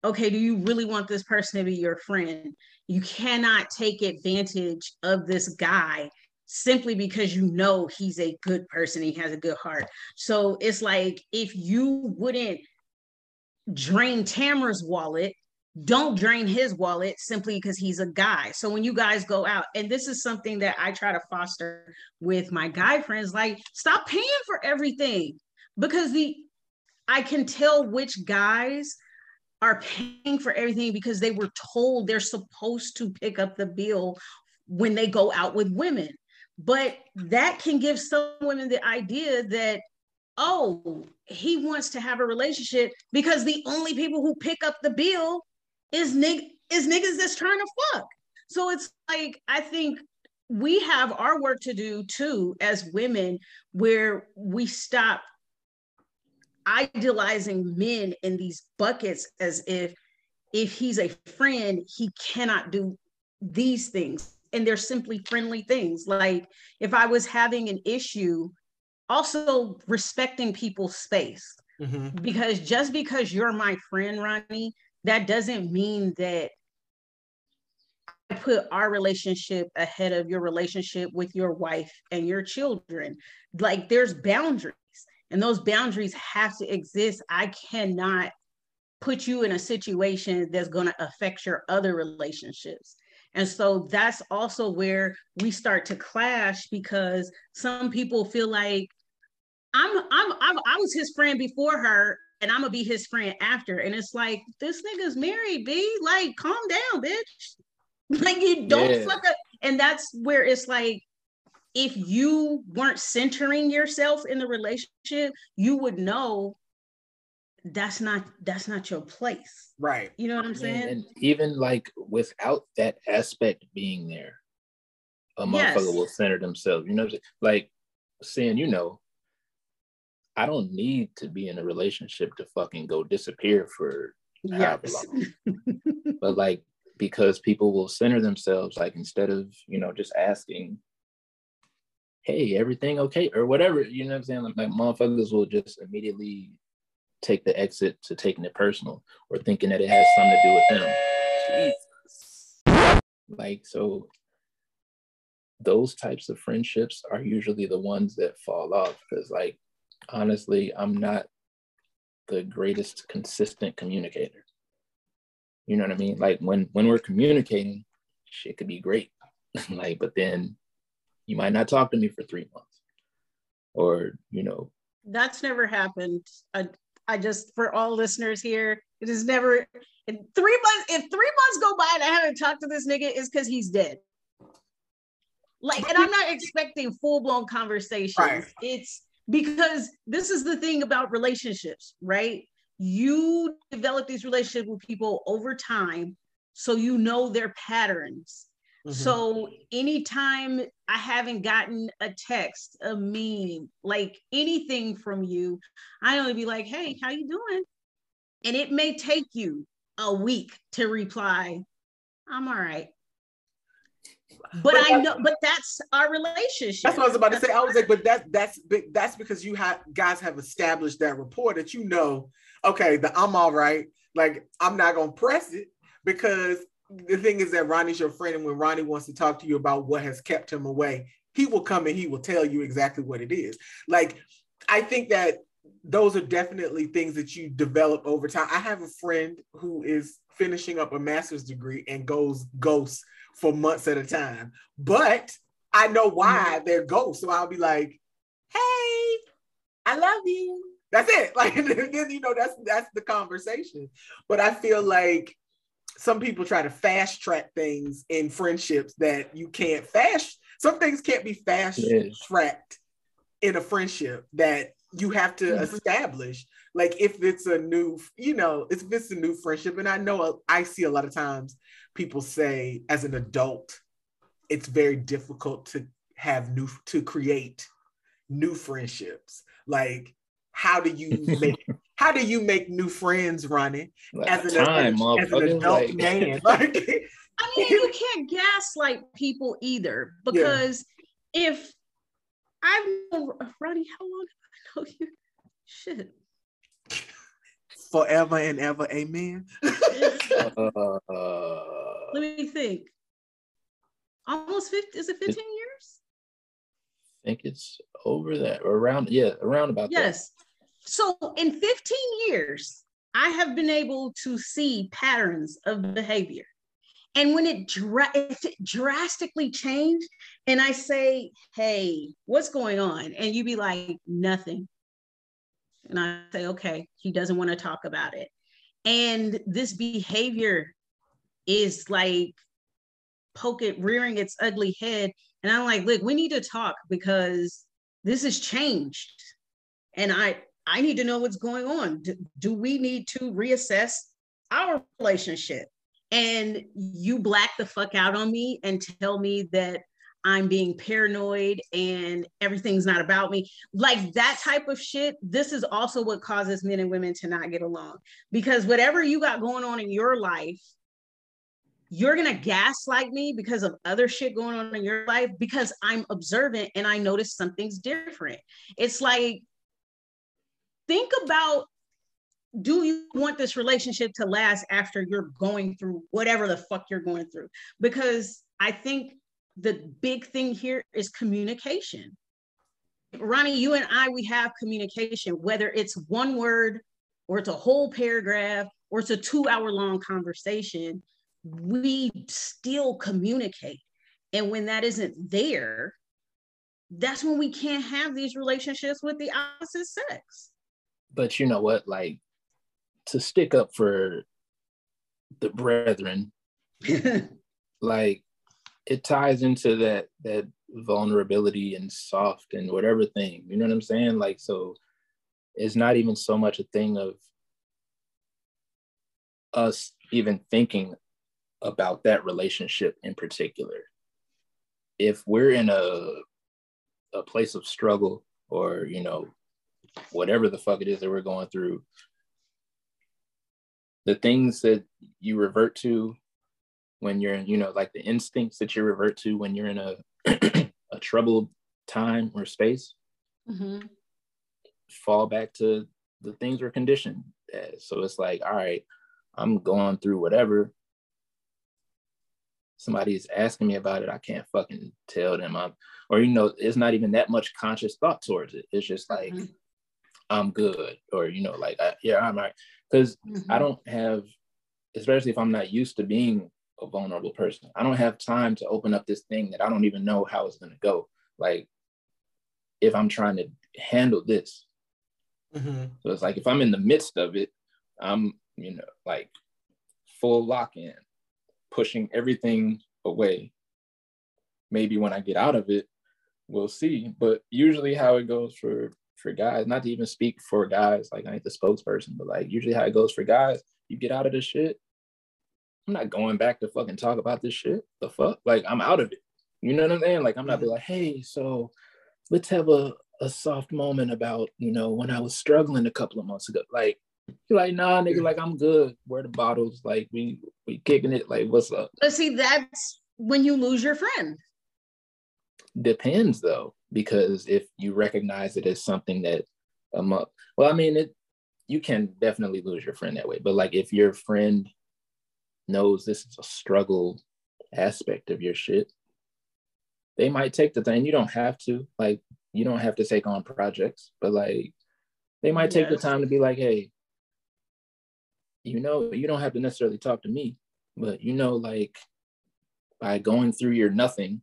S2: okay do you really want this person to be your friend? You cannot take advantage of this guy simply because you know he's a good person he has a good heart. So it's like if you wouldn't drain tamara's wallet don't drain his wallet simply because he's a guy. So when you guys go out, and this is something that I try to foster with my guy friends, like stop paying for everything because the I can tell which guys are paying for everything because they were told they're supposed to pick up the bill when they go out with women. But that can give some women the idea that, oh, he wants to have a relationship because the only people who pick up the bill is nig- is niggas that's trying to fuck. So it's like I think we have our work to do too as women where we stop idealizing men in these buckets as if if he's a friend he cannot do these things and they're simply friendly things like if i was having an issue also respecting people's space mm-hmm. because just because you're my friend ronnie that doesn't mean that I put our relationship ahead of your relationship with your wife and your children. Like there's boundaries and those boundaries have to exist. I cannot put you in a situation that's going to affect your other relationships. And so that's also where we start to clash because some people feel like I'm, I'm, I'm I was his friend before her and I'm gonna be his friend after. And it's like, this nigga's married, B. Like, calm down, bitch. Like you don't yeah. fuck up. And that's where it's like, if you weren't centering yourself in the relationship, you would know that's not that's not your place
S1: right
S2: you know what i'm saying
S3: and even like without that aspect being there a yes. motherfucker will center themselves you know like saying you know i don't need to be in a relationship to fucking go disappear for yes. but like because people will center themselves like instead of you know just asking hey everything okay or whatever you know what i'm saying like, like motherfuckers will just immediately take the exit to taking it personal or thinking that it has something to do with them. Jesus. Like, so those types of friendships are usually the ones that fall off because, like, honestly, I'm not the greatest consistent communicator. You know what I mean? Like when when we're communicating, shit could be great. like, but then you might not talk to me for three months, or you know.
S2: That's never happened. I, I just for all listeners here, it is never in three months. If three months go by and I haven't talked to this nigga, is because he's dead. Like, and I'm not expecting full blown conversations. Right. It's because this is the thing about relationships, right? You develop these relationships with people over time, so you know their patterns. Mm-hmm. So anytime I haven't gotten a text, a meme, like anything from you, I only be like, "Hey, how you doing?" And it may take you a week to reply, "I'm all right." But, but I know, but that's our relationship.
S1: That's what I was about to say. I was like, but that's that's that's because you have guys have established that rapport that you know, okay, the I'm all right. Like I'm not gonna press it because the thing is that Ronnie's your friend, and when Ronnie wants to talk to you about what has kept him away, he will come and he will tell you exactly what it is. Like, I think that those are definitely things that you develop over time. I have a friend who is finishing up a master's degree and goes ghosts for months at a time, but I know why mm-hmm. they're ghosts. So I'll be like, "Hey, I love you." That's it. Like, then you know, that's that's the conversation. But I feel like some people try to fast track things in friendships that you can't fast. Some things can't be fast tracked in a friendship that you have to mm-hmm. establish. Like if it's a new, you know, if it's a new friendship, and I know I see a lot of times people say as an adult, it's very difficult to have new to create new friendships. Like how do you make how do you make new friends, Ronnie?
S3: Like as, an, time, as, an adult like... man.
S2: Like, I mean, you can't gaslight people either because yeah. if I've known Ronnie, how long have I know you? Shit.
S1: Forever and ever, amen.
S2: uh, Let me think. Almost 50, is it 15 years?
S3: I think it's over that, around, yeah, around about
S2: yes.
S3: that.
S2: So in 15 years, I have been able to see patterns of behavior. And when it, dra- it drastically changed, and I say, Hey, what's going on? And you be like, Nothing. And I say, Okay, he doesn't want to talk about it. And this behavior is like poke it rearing its ugly head and i'm like look we need to talk because this has changed and i i need to know what's going on do, do we need to reassess our relationship and you black the fuck out on me and tell me that I'm being paranoid and everything's not about me. Like that type of shit, this is also what causes men and women to not get along. Because whatever you got going on in your life, you're gonna gaslight me because of other shit going on in your life because I'm observant and I notice something's different. It's like, think about do you want this relationship to last after you're going through whatever the fuck you're going through? Because I think the big thing here is communication. Ronnie, you and I, we have communication, whether it's one word or it's a whole paragraph or it's a two hour long conversation, we still communicate. And when that isn't there, that's when we can't have these relationships with the opposite sex.
S3: But you know what? Like to stick up for the brethren, like it ties into that that vulnerability and soft and whatever thing you know what i'm saying like so it's not even so much a thing of us even thinking about that relationship in particular if we're in a a place of struggle or you know whatever the fuck it is that we're going through the things that you revert to when you're in, you know, like the instincts that you revert to when you're in a a troubled time or space, mm-hmm. fall back to the things we're conditioned as. So it's like, all right, I'm going through whatever. Somebody's asking me about it. I can't fucking tell them. I'm, or you know, it's not even that much conscious thought towards it. It's just like, mm-hmm. I'm good, or you know, like, I, yeah, I'm right. Because mm-hmm. I don't have, especially if I'm not used to being a vulnerable person. I don't have time to open up this thing that I don't even know how it's going to go. Like, if I'm trying to handle this. Mm-hmm. So it's like if I'm in the midst of it, I'm, you know, like full lock in, pushing everything away. Maybe when I get out of it, we'll see. But usually, how it goes for for guys, not to even speak for guys, like I ain't the spokesperson, but like usually how it goes for guys, you get out of this shit, I'm not going back to fucking talk about this shit. The fuck? Like I'm out of it. You know what I'm saying? Like I'm not be mm-hmm. like, hey, so let's have a, a soft moment about, you know, when I was struggling a couple of months ago. Like, you're like, nah, nigga, like I'm good. Where the bottles? Like we we kicking it. Like, what's up?
S2: But see, that's when you lose your friend.
S3: Depends though, because if you recognize it as something that um well, I mean it you can definitely lose your friend that way. But like if your friend knows this is a struggle aspect of your shit, they might take the thing. You don't have to, like, you don't have to take on projects, but like, they might take yes. the time to be like, hey, you know, you don't have to necessarily talk to me, but you know, like, by going through your nothing,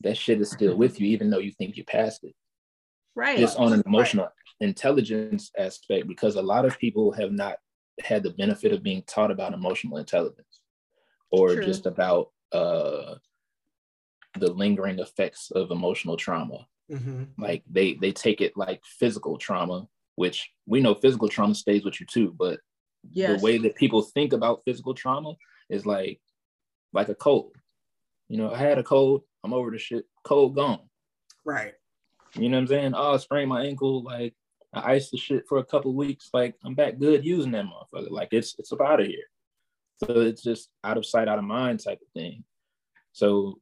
S3: that shit is still with you, even though you think you passed it.
S2: Right.
S3: Just on an emotional right. intelligence aspect, because a lot of people have not had the benefit of being taught about emotional intelligence or True. just about uh, the lingering effects of emotional trauma. Mm-hmm. Like they they take it like physical trauma, which we know physical trauma stays with you too, but yes. the way that people think about physical trauma is like like a cold. You know, I had a cold, I'm over the shit, cold gone.
S4: Right.
S3: You know what I'm saying? Oh, I sprained my ankle, like I iced the shit for a couple weeks. Like I'm back good using that motherfucker. Like it's it's about out of here. So it's just out of sight, out of mind type of thing. So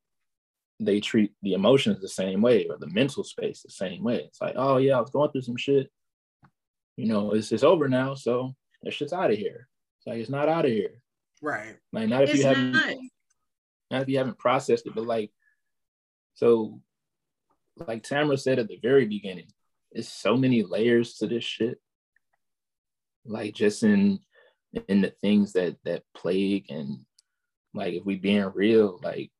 S3: they treat the emotions the same way or the mental space the same way. It's like, oh yeah, I was going through some shit. You know, it's it's over now. So that shit's out of here. It's like it's not out of here.
S4: Right.
S3: Like not if it's you haven't not. not if you haven't processed it, but like so like Tamara said at the very beginning, it's so many layers to this shit. Like just in in the things that that plague and like if we being real, like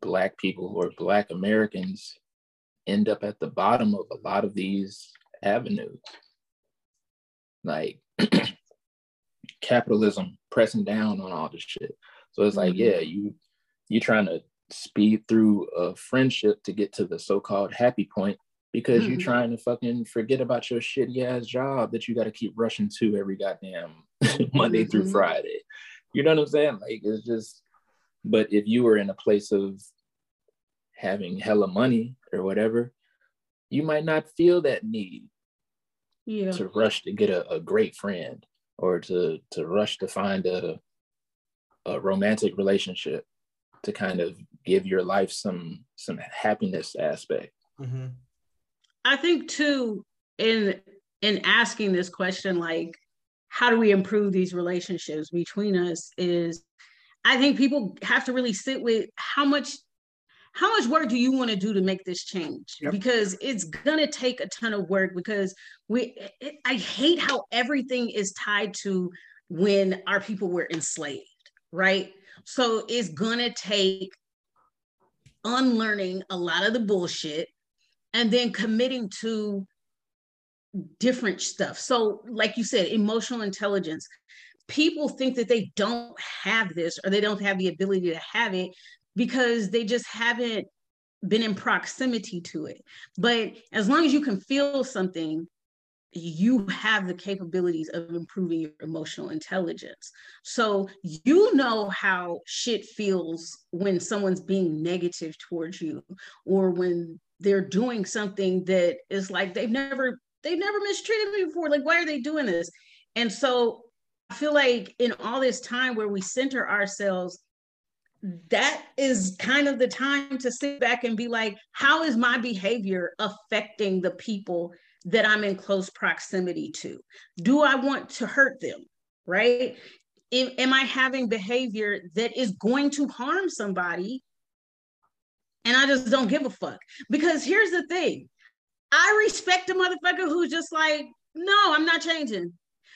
S3: black people or black Americans end up at the bottom of a lot of these avenues. Like capitalism pressing down on all this shit. So it's like, mm-hmm. yeah, you you're trying to speed through a friendship to get to the so-called happy point because mm-hmm. you're trying to fucking forget about your shitty ass job that you got to keep rushing to every goddamn Monday mm-hmm. through Friday. You know what I'm saying? Like it's just, but if you were in a place of having hella money or whatever, you might not feel that need
S2: yeah.
S3: to rush to get a, a great friend or to to rush to find a a romantic relationship to kind of give your life some some happiness aspect.
S4: Mm-hmm.
S2: I think too in in asking this question, like how do we improve these relationships between us is I think people have to really sit with how much how much work do you want to do to make this change yep. because it's going to take a ton of work because we it, i hate how everything is tied to when our people were enslaved right so it's going to take unlearning a lot of the bullshit and then committing to different stuff. So, like you said, emotional intelligence. People think that they don't have this or they don't have the ability to have it because they just haven't been in proximity to it. But as long as you can feel something, you have the capabilities of improving your emotional intelligence. So you know how shit feels when someone's being negative towards you or when they're doing something that is like they've never they've never mistreated me before like why are they doing this and so i feel like in all this time where we center ourselves that is kind of the time to sit back and be like how is my behavior affecting the people that i'm in close proximity to do i want to hurt them right am i having behavior that is going to harm somebody and I just don't give a fuck. Because here's the thing I respect a motherfucker who's just like, no, I'm not changing.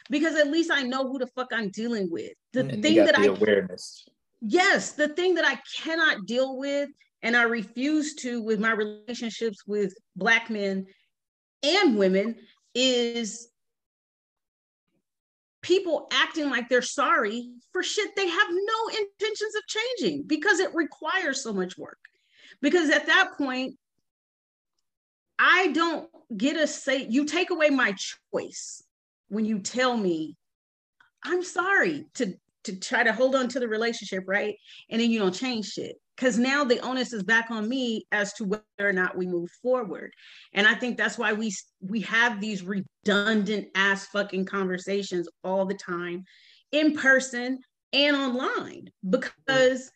S2: Because at least I know who the fuck I'm dealing with. The mm,
S3: and
S2: thing that
S3: the
S2: I
S3: awareness.
S2: Yes, the thing that I cannot deal with and I refuse to with my relationships with black men and women is people acting like they're sorry for shit they have no intentions of changing because it requires so much work. Because at that point, I don't get a say, you take away my choice when you tell me, I'm sorry to to try to hold on to the relationship, right? And then you don't change shit. Because now the onus is back on me as to whether or not we move forward. And I think that's why we we have these redundant ass fucking conversations all the time in person and online because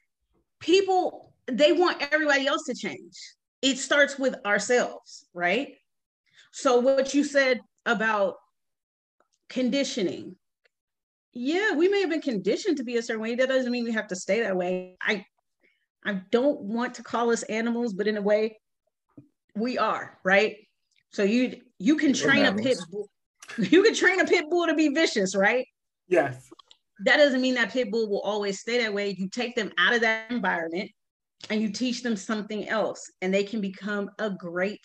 S2: people they want everybody else to change. It starts with ourselves, right? So, what you said about conditioning, yeah, we may have been conditioned to be a certain way. That doesn't mean we have to stay that way. I, I don't want to call us animals, but in a way, we are, right? So you you can train a pit bull. You can train a pit bull to be vicious, right?
S4: Yes.
S2: That doesn't mean that pit bull will always stay that way. You take them out of that environment and you teach them something else and they can become a great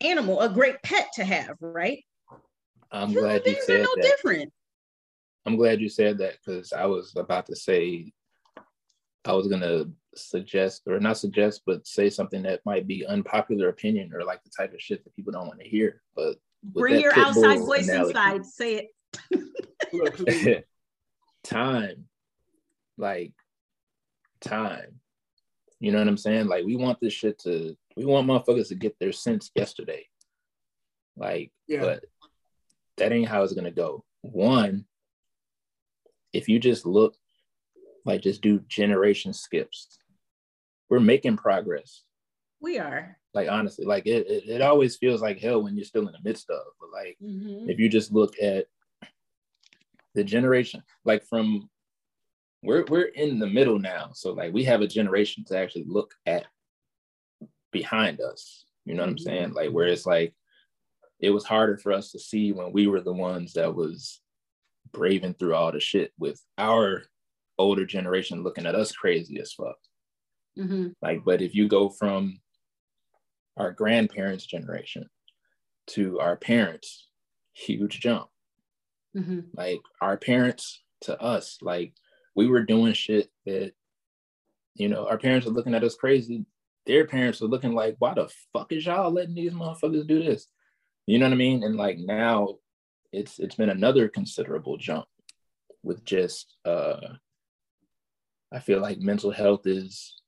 S2: animal a great pet to have right
S3: i'm Human glad you said
S2: no
S3: that
S2: different
S3: i'm glad you said that because i was about to say i was going to suggest or not suggest but say something that might be unpopular opinion or like the type of shit that people don't want to hear but
S2: bring your outside voice analogy, inside say
S3: it time like time. You know what I'm saying? Like we want this shit to we want motherfuckers to get their sense yesterday. Like, yeah. but that ain't how it's gonna go. One, if you just look like just do generation skips, we're making progress.
S2: We are.
S3: Like honestly, like it, it, it always feels like hell when you're still in the midst of. But like mm-hmm. if you just look at the generation, like from we're we're in the middle now. So like we have a generation to actually look at behind us. You know what I'm mm-hmm. saying? Like where it's like it was harder for us to see when we were the ones that was braving through all the shit with our older generation looking at us crazy as fuck. Mm-hmm. Like, but if you go from our grandparents' generation to our parents, huge jump. Mm-hmm. Like our parents to us, like we were doing shit that you know, our parents are looking at us crazy. Their parents are looking like, why the fuck is y'all letting these motherfuckers do this? You know what I mean? And like now it's it's been another considerable jump with just uh I feel like mental health is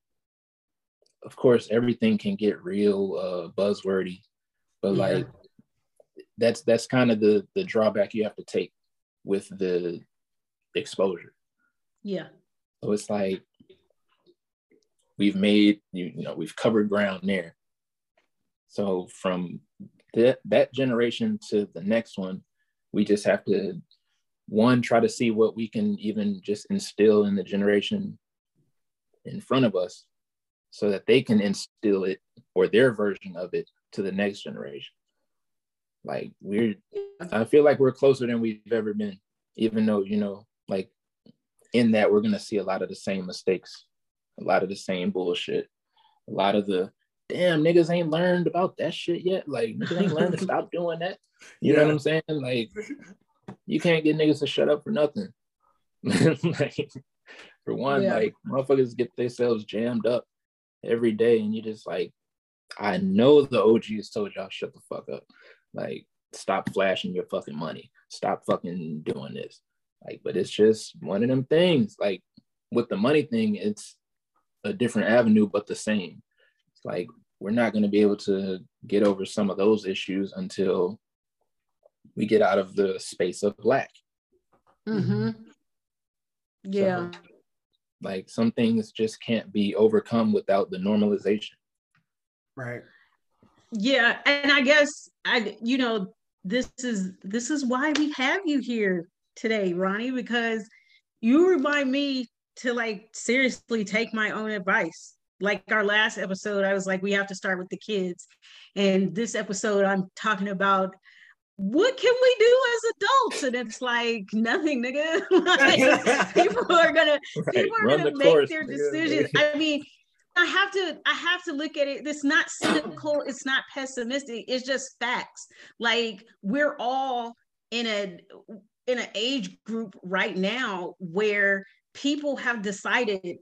S3: of course everything can get real uh buzzwordy, but yeah. like that's that's kind of the the drawback you have to take with the exposure.
S2: Yeah.
S3: So it's like we've made you, you know we've covered ground there. So from that that generation to the next one, we just have to one try to see what we can even just instill in the generation in front of us so that they can instill it or their version of it to the next generation. Like we're i feel like we're closer than we've ever been even though you know like in that we're gonna see a lot of the same mistakes a lot of the same bullshit a lot of the damn niggas ain't learned about that shit yet like niggas ain't learned to stop doing that you yeah. know what i'm saying like you can't get niggas to shut up for nothing like for one yeah. like motherfuckers get themselves jammed up every day and you just like i know the og's told y'all shut the fuck up like, stop flashing your fucking money. Stop fucking doing this. Like, but it's just one of them things. Like with the money thing, it's a different avenue, but the same. It's like we're not going to be able to get over some of those issues until we get out of the space of black.
S2: Mm-hmm. Yeah. So,
S3: like some things just can't be overcome without the normalization.
S4: Right
S2: yeah and i guess i you know this is this is why we have you here today ronnie because you remind me to like seriously take my own advice like our last episode i was like we have to start with the kids and this episode i'm talking about what can we do as adults? And it's like nothing, nigga. like, people are gonna right. people are Run gonna the make course, their decisions. I mean, I have to I have to look at it. It's not cynical, it's not pessimistic, it's just facts. Like we're all in a in an age group right now where people have decided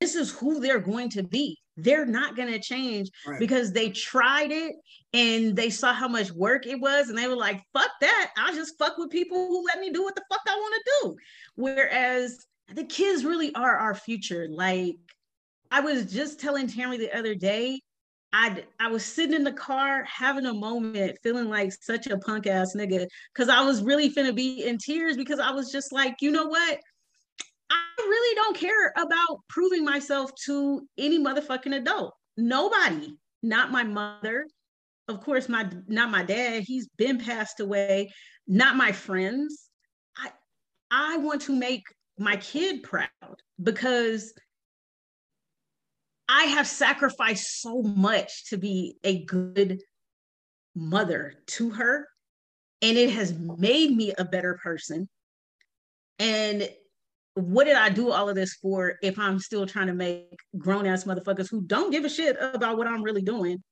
S2: this is who they're going to be. They're not going to change right. because they tried it and they saw how much work it was and they were like, fuck that. I'll just fuck with people who let me do what the fuck I want to do. Whereas the kids really are our future. Like I was just telling Tammy the other day, I I was sitting in the car having a moment, feeling like such a punk ass nigga, because I was really finna be in tears because I was just like, you know what? I really don't care about proving myself to any motherfucking adult. Nobody, not my mother, of course, my not my dad. He's been passed away. Not my friends. I I want to make my kid proud because I have sacrificed so much to be a good mother to her, and it has made me a better person. And what did I do all of this for if I'm still trying to make grown ass motherfuckers who don't give a shit about what I'm really doing?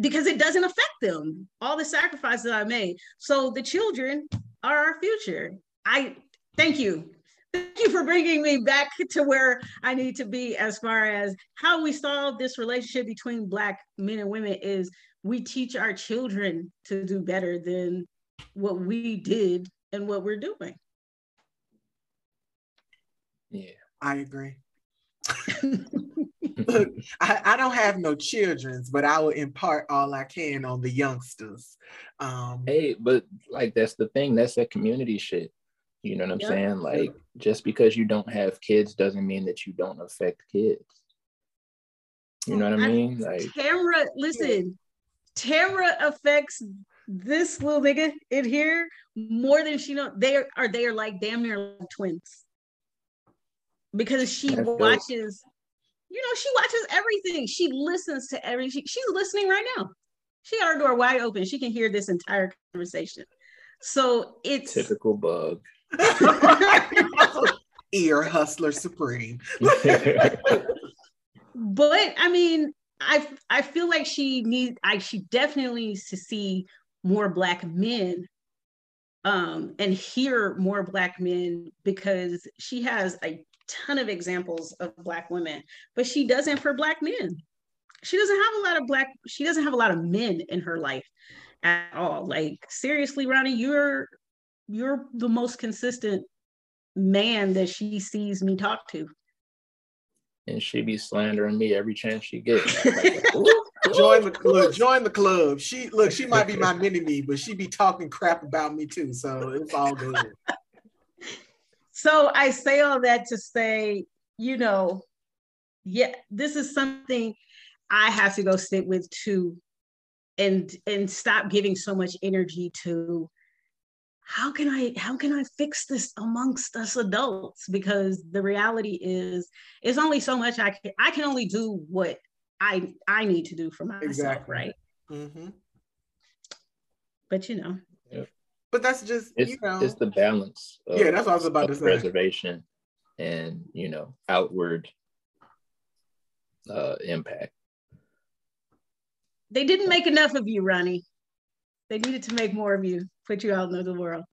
S2: Because it doesn't affect them, all the sacrifices I made. So the children are our future. I thank you thank you for bringing me back to where I need to be as far as how we solve this relationship between Black men and women is we teach our children to do better than what we did and what we're doing.
S3: Yeah,
S4: I agree. Look, I, I, don't have no childrens, but I will impart all I can on the youngsters. Um,
S3: hey, but like that's the thing. That's that community shit. You know what I'm yep. saying? Like just because you don't have kids doesn't mean that you don't affect kids. You know what I mean? Like
S2: Tamra, listen, Tamra affects this little nigga in here more than she know. They are, are they are like damn near like twins because she watches. You know, she watches everything. She listens to everything. She, she's listening right now. She got her door wide open. She can hear this entire conversation. So it's
S3: typical bug.
S4: Ear hustler supreme.
S2: but I mean, I I feel like she needs I she definitely needs to see more black men um and hear more black men because she has a ton of examples of black women, but she doesn't for black men. She doesn't have a lot of black, she doesn't have a lot of men in her life at all. Like seriously, Ronnie, you're you're the most consistent man that she sees me talk to.
S3: And she be slandering me every chance she gets.
S4: join the club. Join the club. She look. She might be my mini me, but she be talking crap about me too. So it's all good.
S2: So I say all that to say, you know, yeah, this is something I have to go sit with too, and and stop giving so much energy to how can I how can I fix this amongst us adults? Because the reality is, it's only so much I can I can only do what I I need to do for myself, exactly. right? Mm-hmm. But you know.
S4: But that's just
S3: it's,
S4: you know,
S3: it's the balance.
S4: yeah, that's what I was about to say.
S3: Preservation and you know outward uh, impact.
S2: They didn't make enough of you, Ronnie. They needed to make more of you, put you out into the world.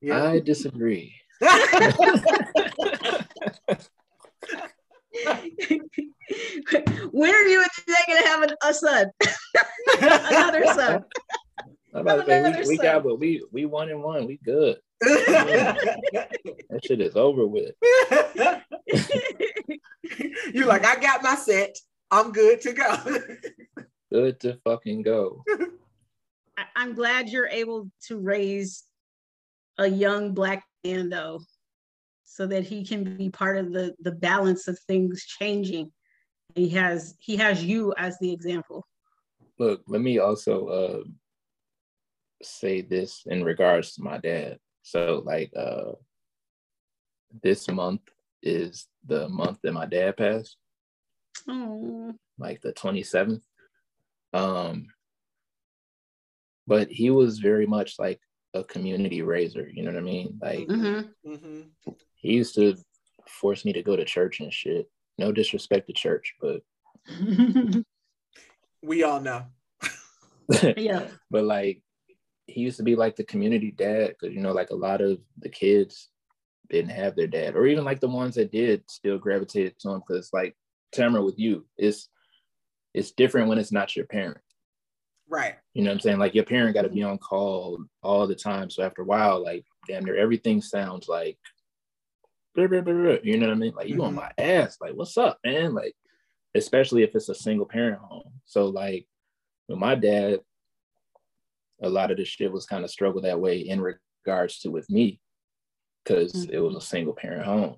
S3: Yeah. I disagree.
S2: when are you and Jay gonna have an, a son? Another son.
S3: About say, we, we got but we we one and one. We good. that shit is over with.
S4: You're like, I got my set. I'm good to go.
S3: good to fucking go.
S2: I, am glad you're able to raise a young black man though, so that he can be part of the the balance of things changing he has he has you as the example
S3: look let me also uh say this in regards to my dad so like uh this month is the month that my dad passed oh like the 27th um but he was very much like a community raiser you know what i mean like mm-hmm. Mm-hmm. he used to force me to go to church and shit no disrespect to church, but
S4: we all know.
S2: yeah.
S3: But like he used to be like the community dad because you know, like a lot of the kids didn't have their dad, or even like the ones that did still gravitated to him because like Tamara with you, it's it's different when it's not your parent.
S4: Right.
S3: You know what I'm saying? Like your parent got to be on call all the time. So after a while, like damn near everything sounds like you know what I mean? Like you mm-hmm. on my ass. Like, what's up, man? Like, especially if it's a single parent home. So like with my dad, a lot of the shit was kind of struggle that way in regards to with me, because mm-hmm. it was a single parent home.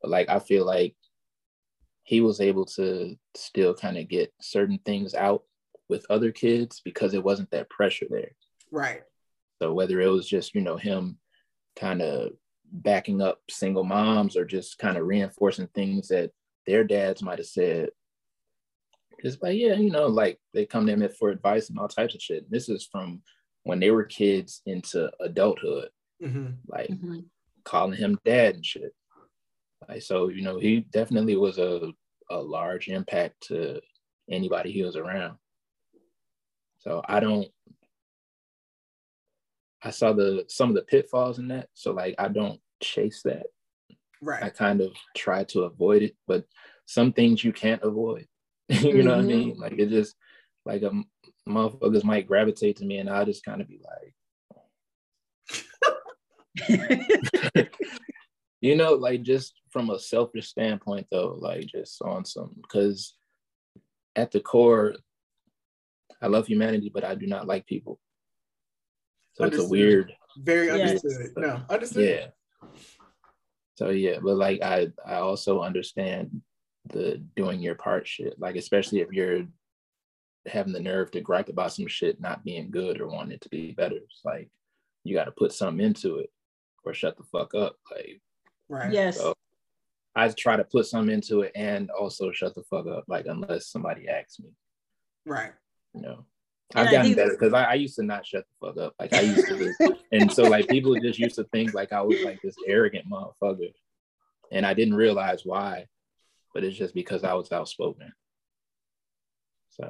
S3: But like I feel like he was able to still kind of get certain things out with other kids because it wasn't that pressure there.
S4: Right.
S3: So whether it was just, you know, him kind of backing up single moms or just kind of reinforcing things that their dads might have said. Just like, yeah, you know, like they come to him for advice and all types of shit. This is from when they were kids into adulthood, mm-hmm. like mm-hmm. calling him dad and shit. Like, so, you know, he definitely was a, a large impact to anybody he was around. So I don't I saw the some of the pitfalls in that. So like I don't chase that.
S4: Right.
S3: I kind of try to avoid it, but some things you can't avoid. you mm-hmm. know what I mean? Mm-hmm. Like it just like a motherfuckers might gravitate to me and I just kind of be like you know, like just from a selfish standpoint though, like just on some because at the core, I love humanity, but I do not like people. So understood. it's a weird.
S4: Very understood. no, understood.
S3: Yeah. So yeah, but like I, I also understand the doing your part shit. Like especially if you're having the nerve to gripe about some shit not being good or wanting it to be better. It's like you got to put something into it or shut the fuck up. Like,
S4: right.
S2: Yes. So
S3: I try to put something into it and also shut the fuck up. Like unless somebody asks me.
S4: Right.
S3: You know. I've gotten better because I, I, used to not shut the fuck up. Like I used to, and so like people just used to think like I was like this arrogant motherfucker, and I didn't realize why, but it's just because I was outspoken. So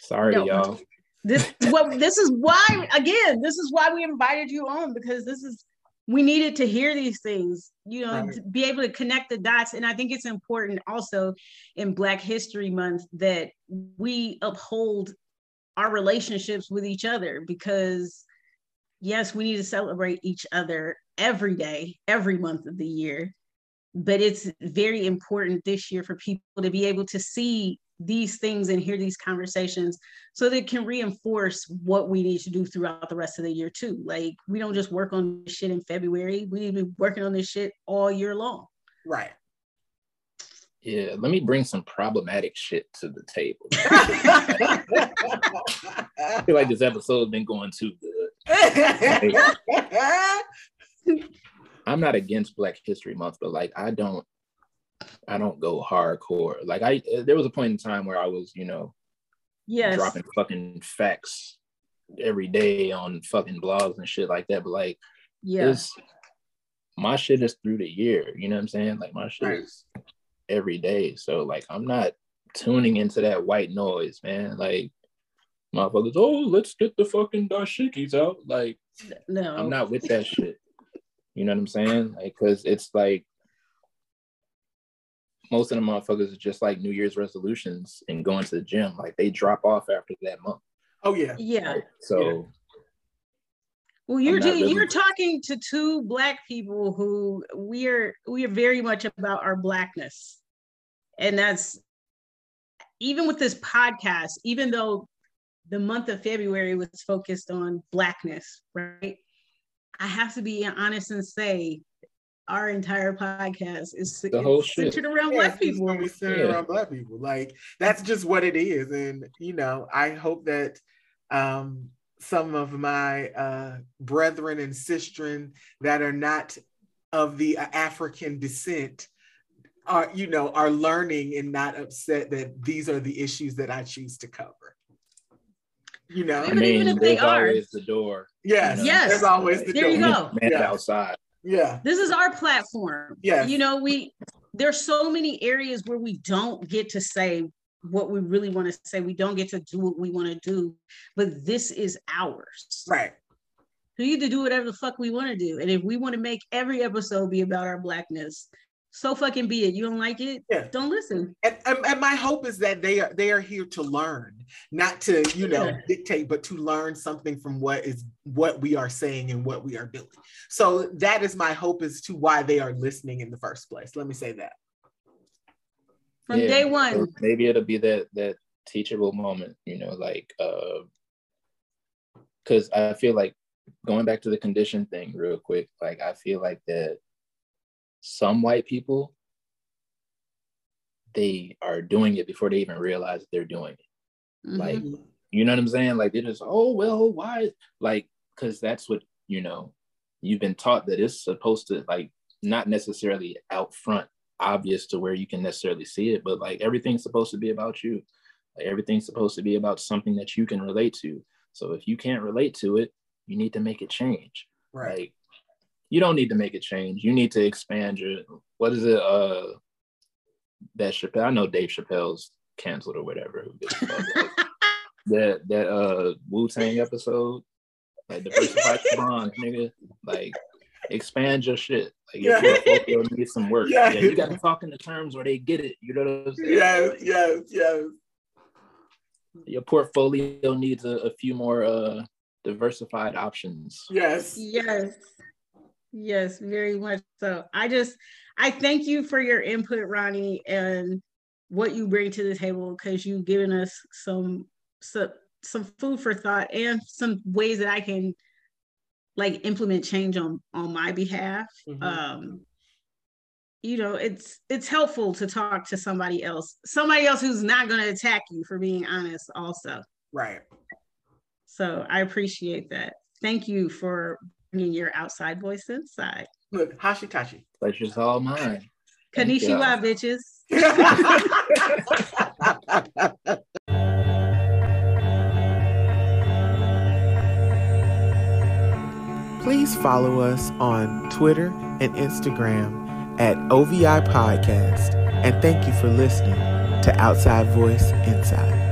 S3: sorry, no, y'all.
S2: This well, this is why again. This is why we invited you on because this is we needed to hear these things, you know,
S1: Right.
S2: to be able to connect the dots. And I think it's important also in Black History Month that we uphold our relationships with each other because, yes, we need to celebrate each other every day, every month of the year. But it's very important this year for people to be able to see these things and hear these conversations so they can reinforce what we need to do throughout the rest of the year too. Like we don't just work on this shit in February. We need to be working on this shit all year long.
S1: Right.
S3: Yeah, let me bring some problematic shit to the table. I feel like this episode has been going too good. I'm not against Black History Month, but like I don't I don't go hardcore. Like I there was a point in time where I was, you know,
S2: Yes.
S3: dropping fucking facts every day on fucking blogs and shit like that. But like
S2: Yeah.
S3: my shit is through the year. You know what I'm saying? Like my shit
S1: Right.
S3: is every day. So like I'm not tuning into that white noise, man. Like motherfuckers, oh, let's get the fucking dashikis out. Like
S2: No.
S3: I'm not with that shit. You know what I'm saying? Like, cause it's like most of the motherfuckers are just like New Year's resolutions and going to the gym. Like they drop off after that month.
S1: oh yeah.
S2: Yeah.
S3: Right? So
S2: Well, you're
S3: really-
S2: you're talking to two black people who we are we are very much about our blackness, and that's even with this podcast. Even though the month of February was focused on blackness, right? I have to be honest and say our entire podcast is
S3: The whole
S2: it's
S3: shit.
S2: centered around
S1: Yeah,
S2: black people.
S1: gonna be centered
S3: Yeah.
S1: around black people. Like that's just what it is. And you know, I hope that um some of my uh brethren and sistren that are not of the uh, African descent are you know are learning and not upset that these are the issues that I choose to cover. You know,
S3: I
S2: But even
S3: mean,
S2: if they are-
S3: always the door.
S1: yes,
S2: Yes.
S1: there's always the
S2: There you
S1: door.
S2: go.
S3: Man
S1: Yeah.
S3: outside.
S1: Yeah,
S2: this is our platform.
S1: Yeah.
S2: You know, we there's so many areas where we don't get to say what we really want to say. We don't get to do what we want to do, but this is ours.
S1: right.
S2: We need to do whatever the fuck we want to do. And if we want to make every episode be about our blackness, so fucking be it. You don't like it?
S1: Yeah.
S2: Don't listen.
S1: And, and, and my hope is that they are they are here to learn, not to you know
S2: Yeah.
S1: dictate, but to learn something from what is what we are saying and what we are doing. So that is my hope as to why they are listening in the first place. Let me say that.
S2: From
S3: Yeah,
S2: day
S3: so
S2: one.
S3: maybe it'll be that that teachable moment, you know, like uh because I feel like going back to the condition thing real quick, like I feel like that some white people they are doing it before they even realize they're doing it.
S2: Mhm.
S3: Like, you know what I'm saying? Like they just, oh well, why? Like, because that's what you know. You've been taught that it's supposed to like not necessarily out front, obvious to where you can necessarily see it, but like everything's supposed to be about you. Like everything's supposed to be about something that you can relate to. So if you can't relate to it, you need to make it change.
S1: Right.
S3: Like you don't need to make a change. You need to expand your what is it? Uh that Chappelle. I know Dave Chappelle's canceled or whatever. Who gives a fuck? Like, that that uh Wu Tang episode, like the diversify blonde nigga, like expand your shit. Like your
S1: Yeah.
S3: portfolio needs some work.
S1: Yeah.
S3: Yeah. you gotta talk in the terms where they get it. You know what I'm saying?
S1: Yes,
S3: Like,
S1: yes, yes.
S3: Your portfolio needs a, a few more uh diversified options.
S1: Yes.
S2: Yes. Yes, very much so. I just I thank you for your input, Ronnie, and what you bring to the table because you've given us some some some food for thought and some ways that I can like implement change on on my behalf.
S1: Mhm.
S2: Um you know, it's it's helpful to talk to somebody else, somebody else who's not going to attack you for being honest also.
S1: Right.
S2: So I appreciate that. Thank you for your outside voice inside.
S1: Look, Hashitachi.
S3: Pleasure's all mine. Thank
S2: Konnichiwa,
S3: y'all.
S2: bitches.
S5: Please follow us on Twitter and Instagram at OVI Podcast. And thank you for listening to Outside Voice Inside.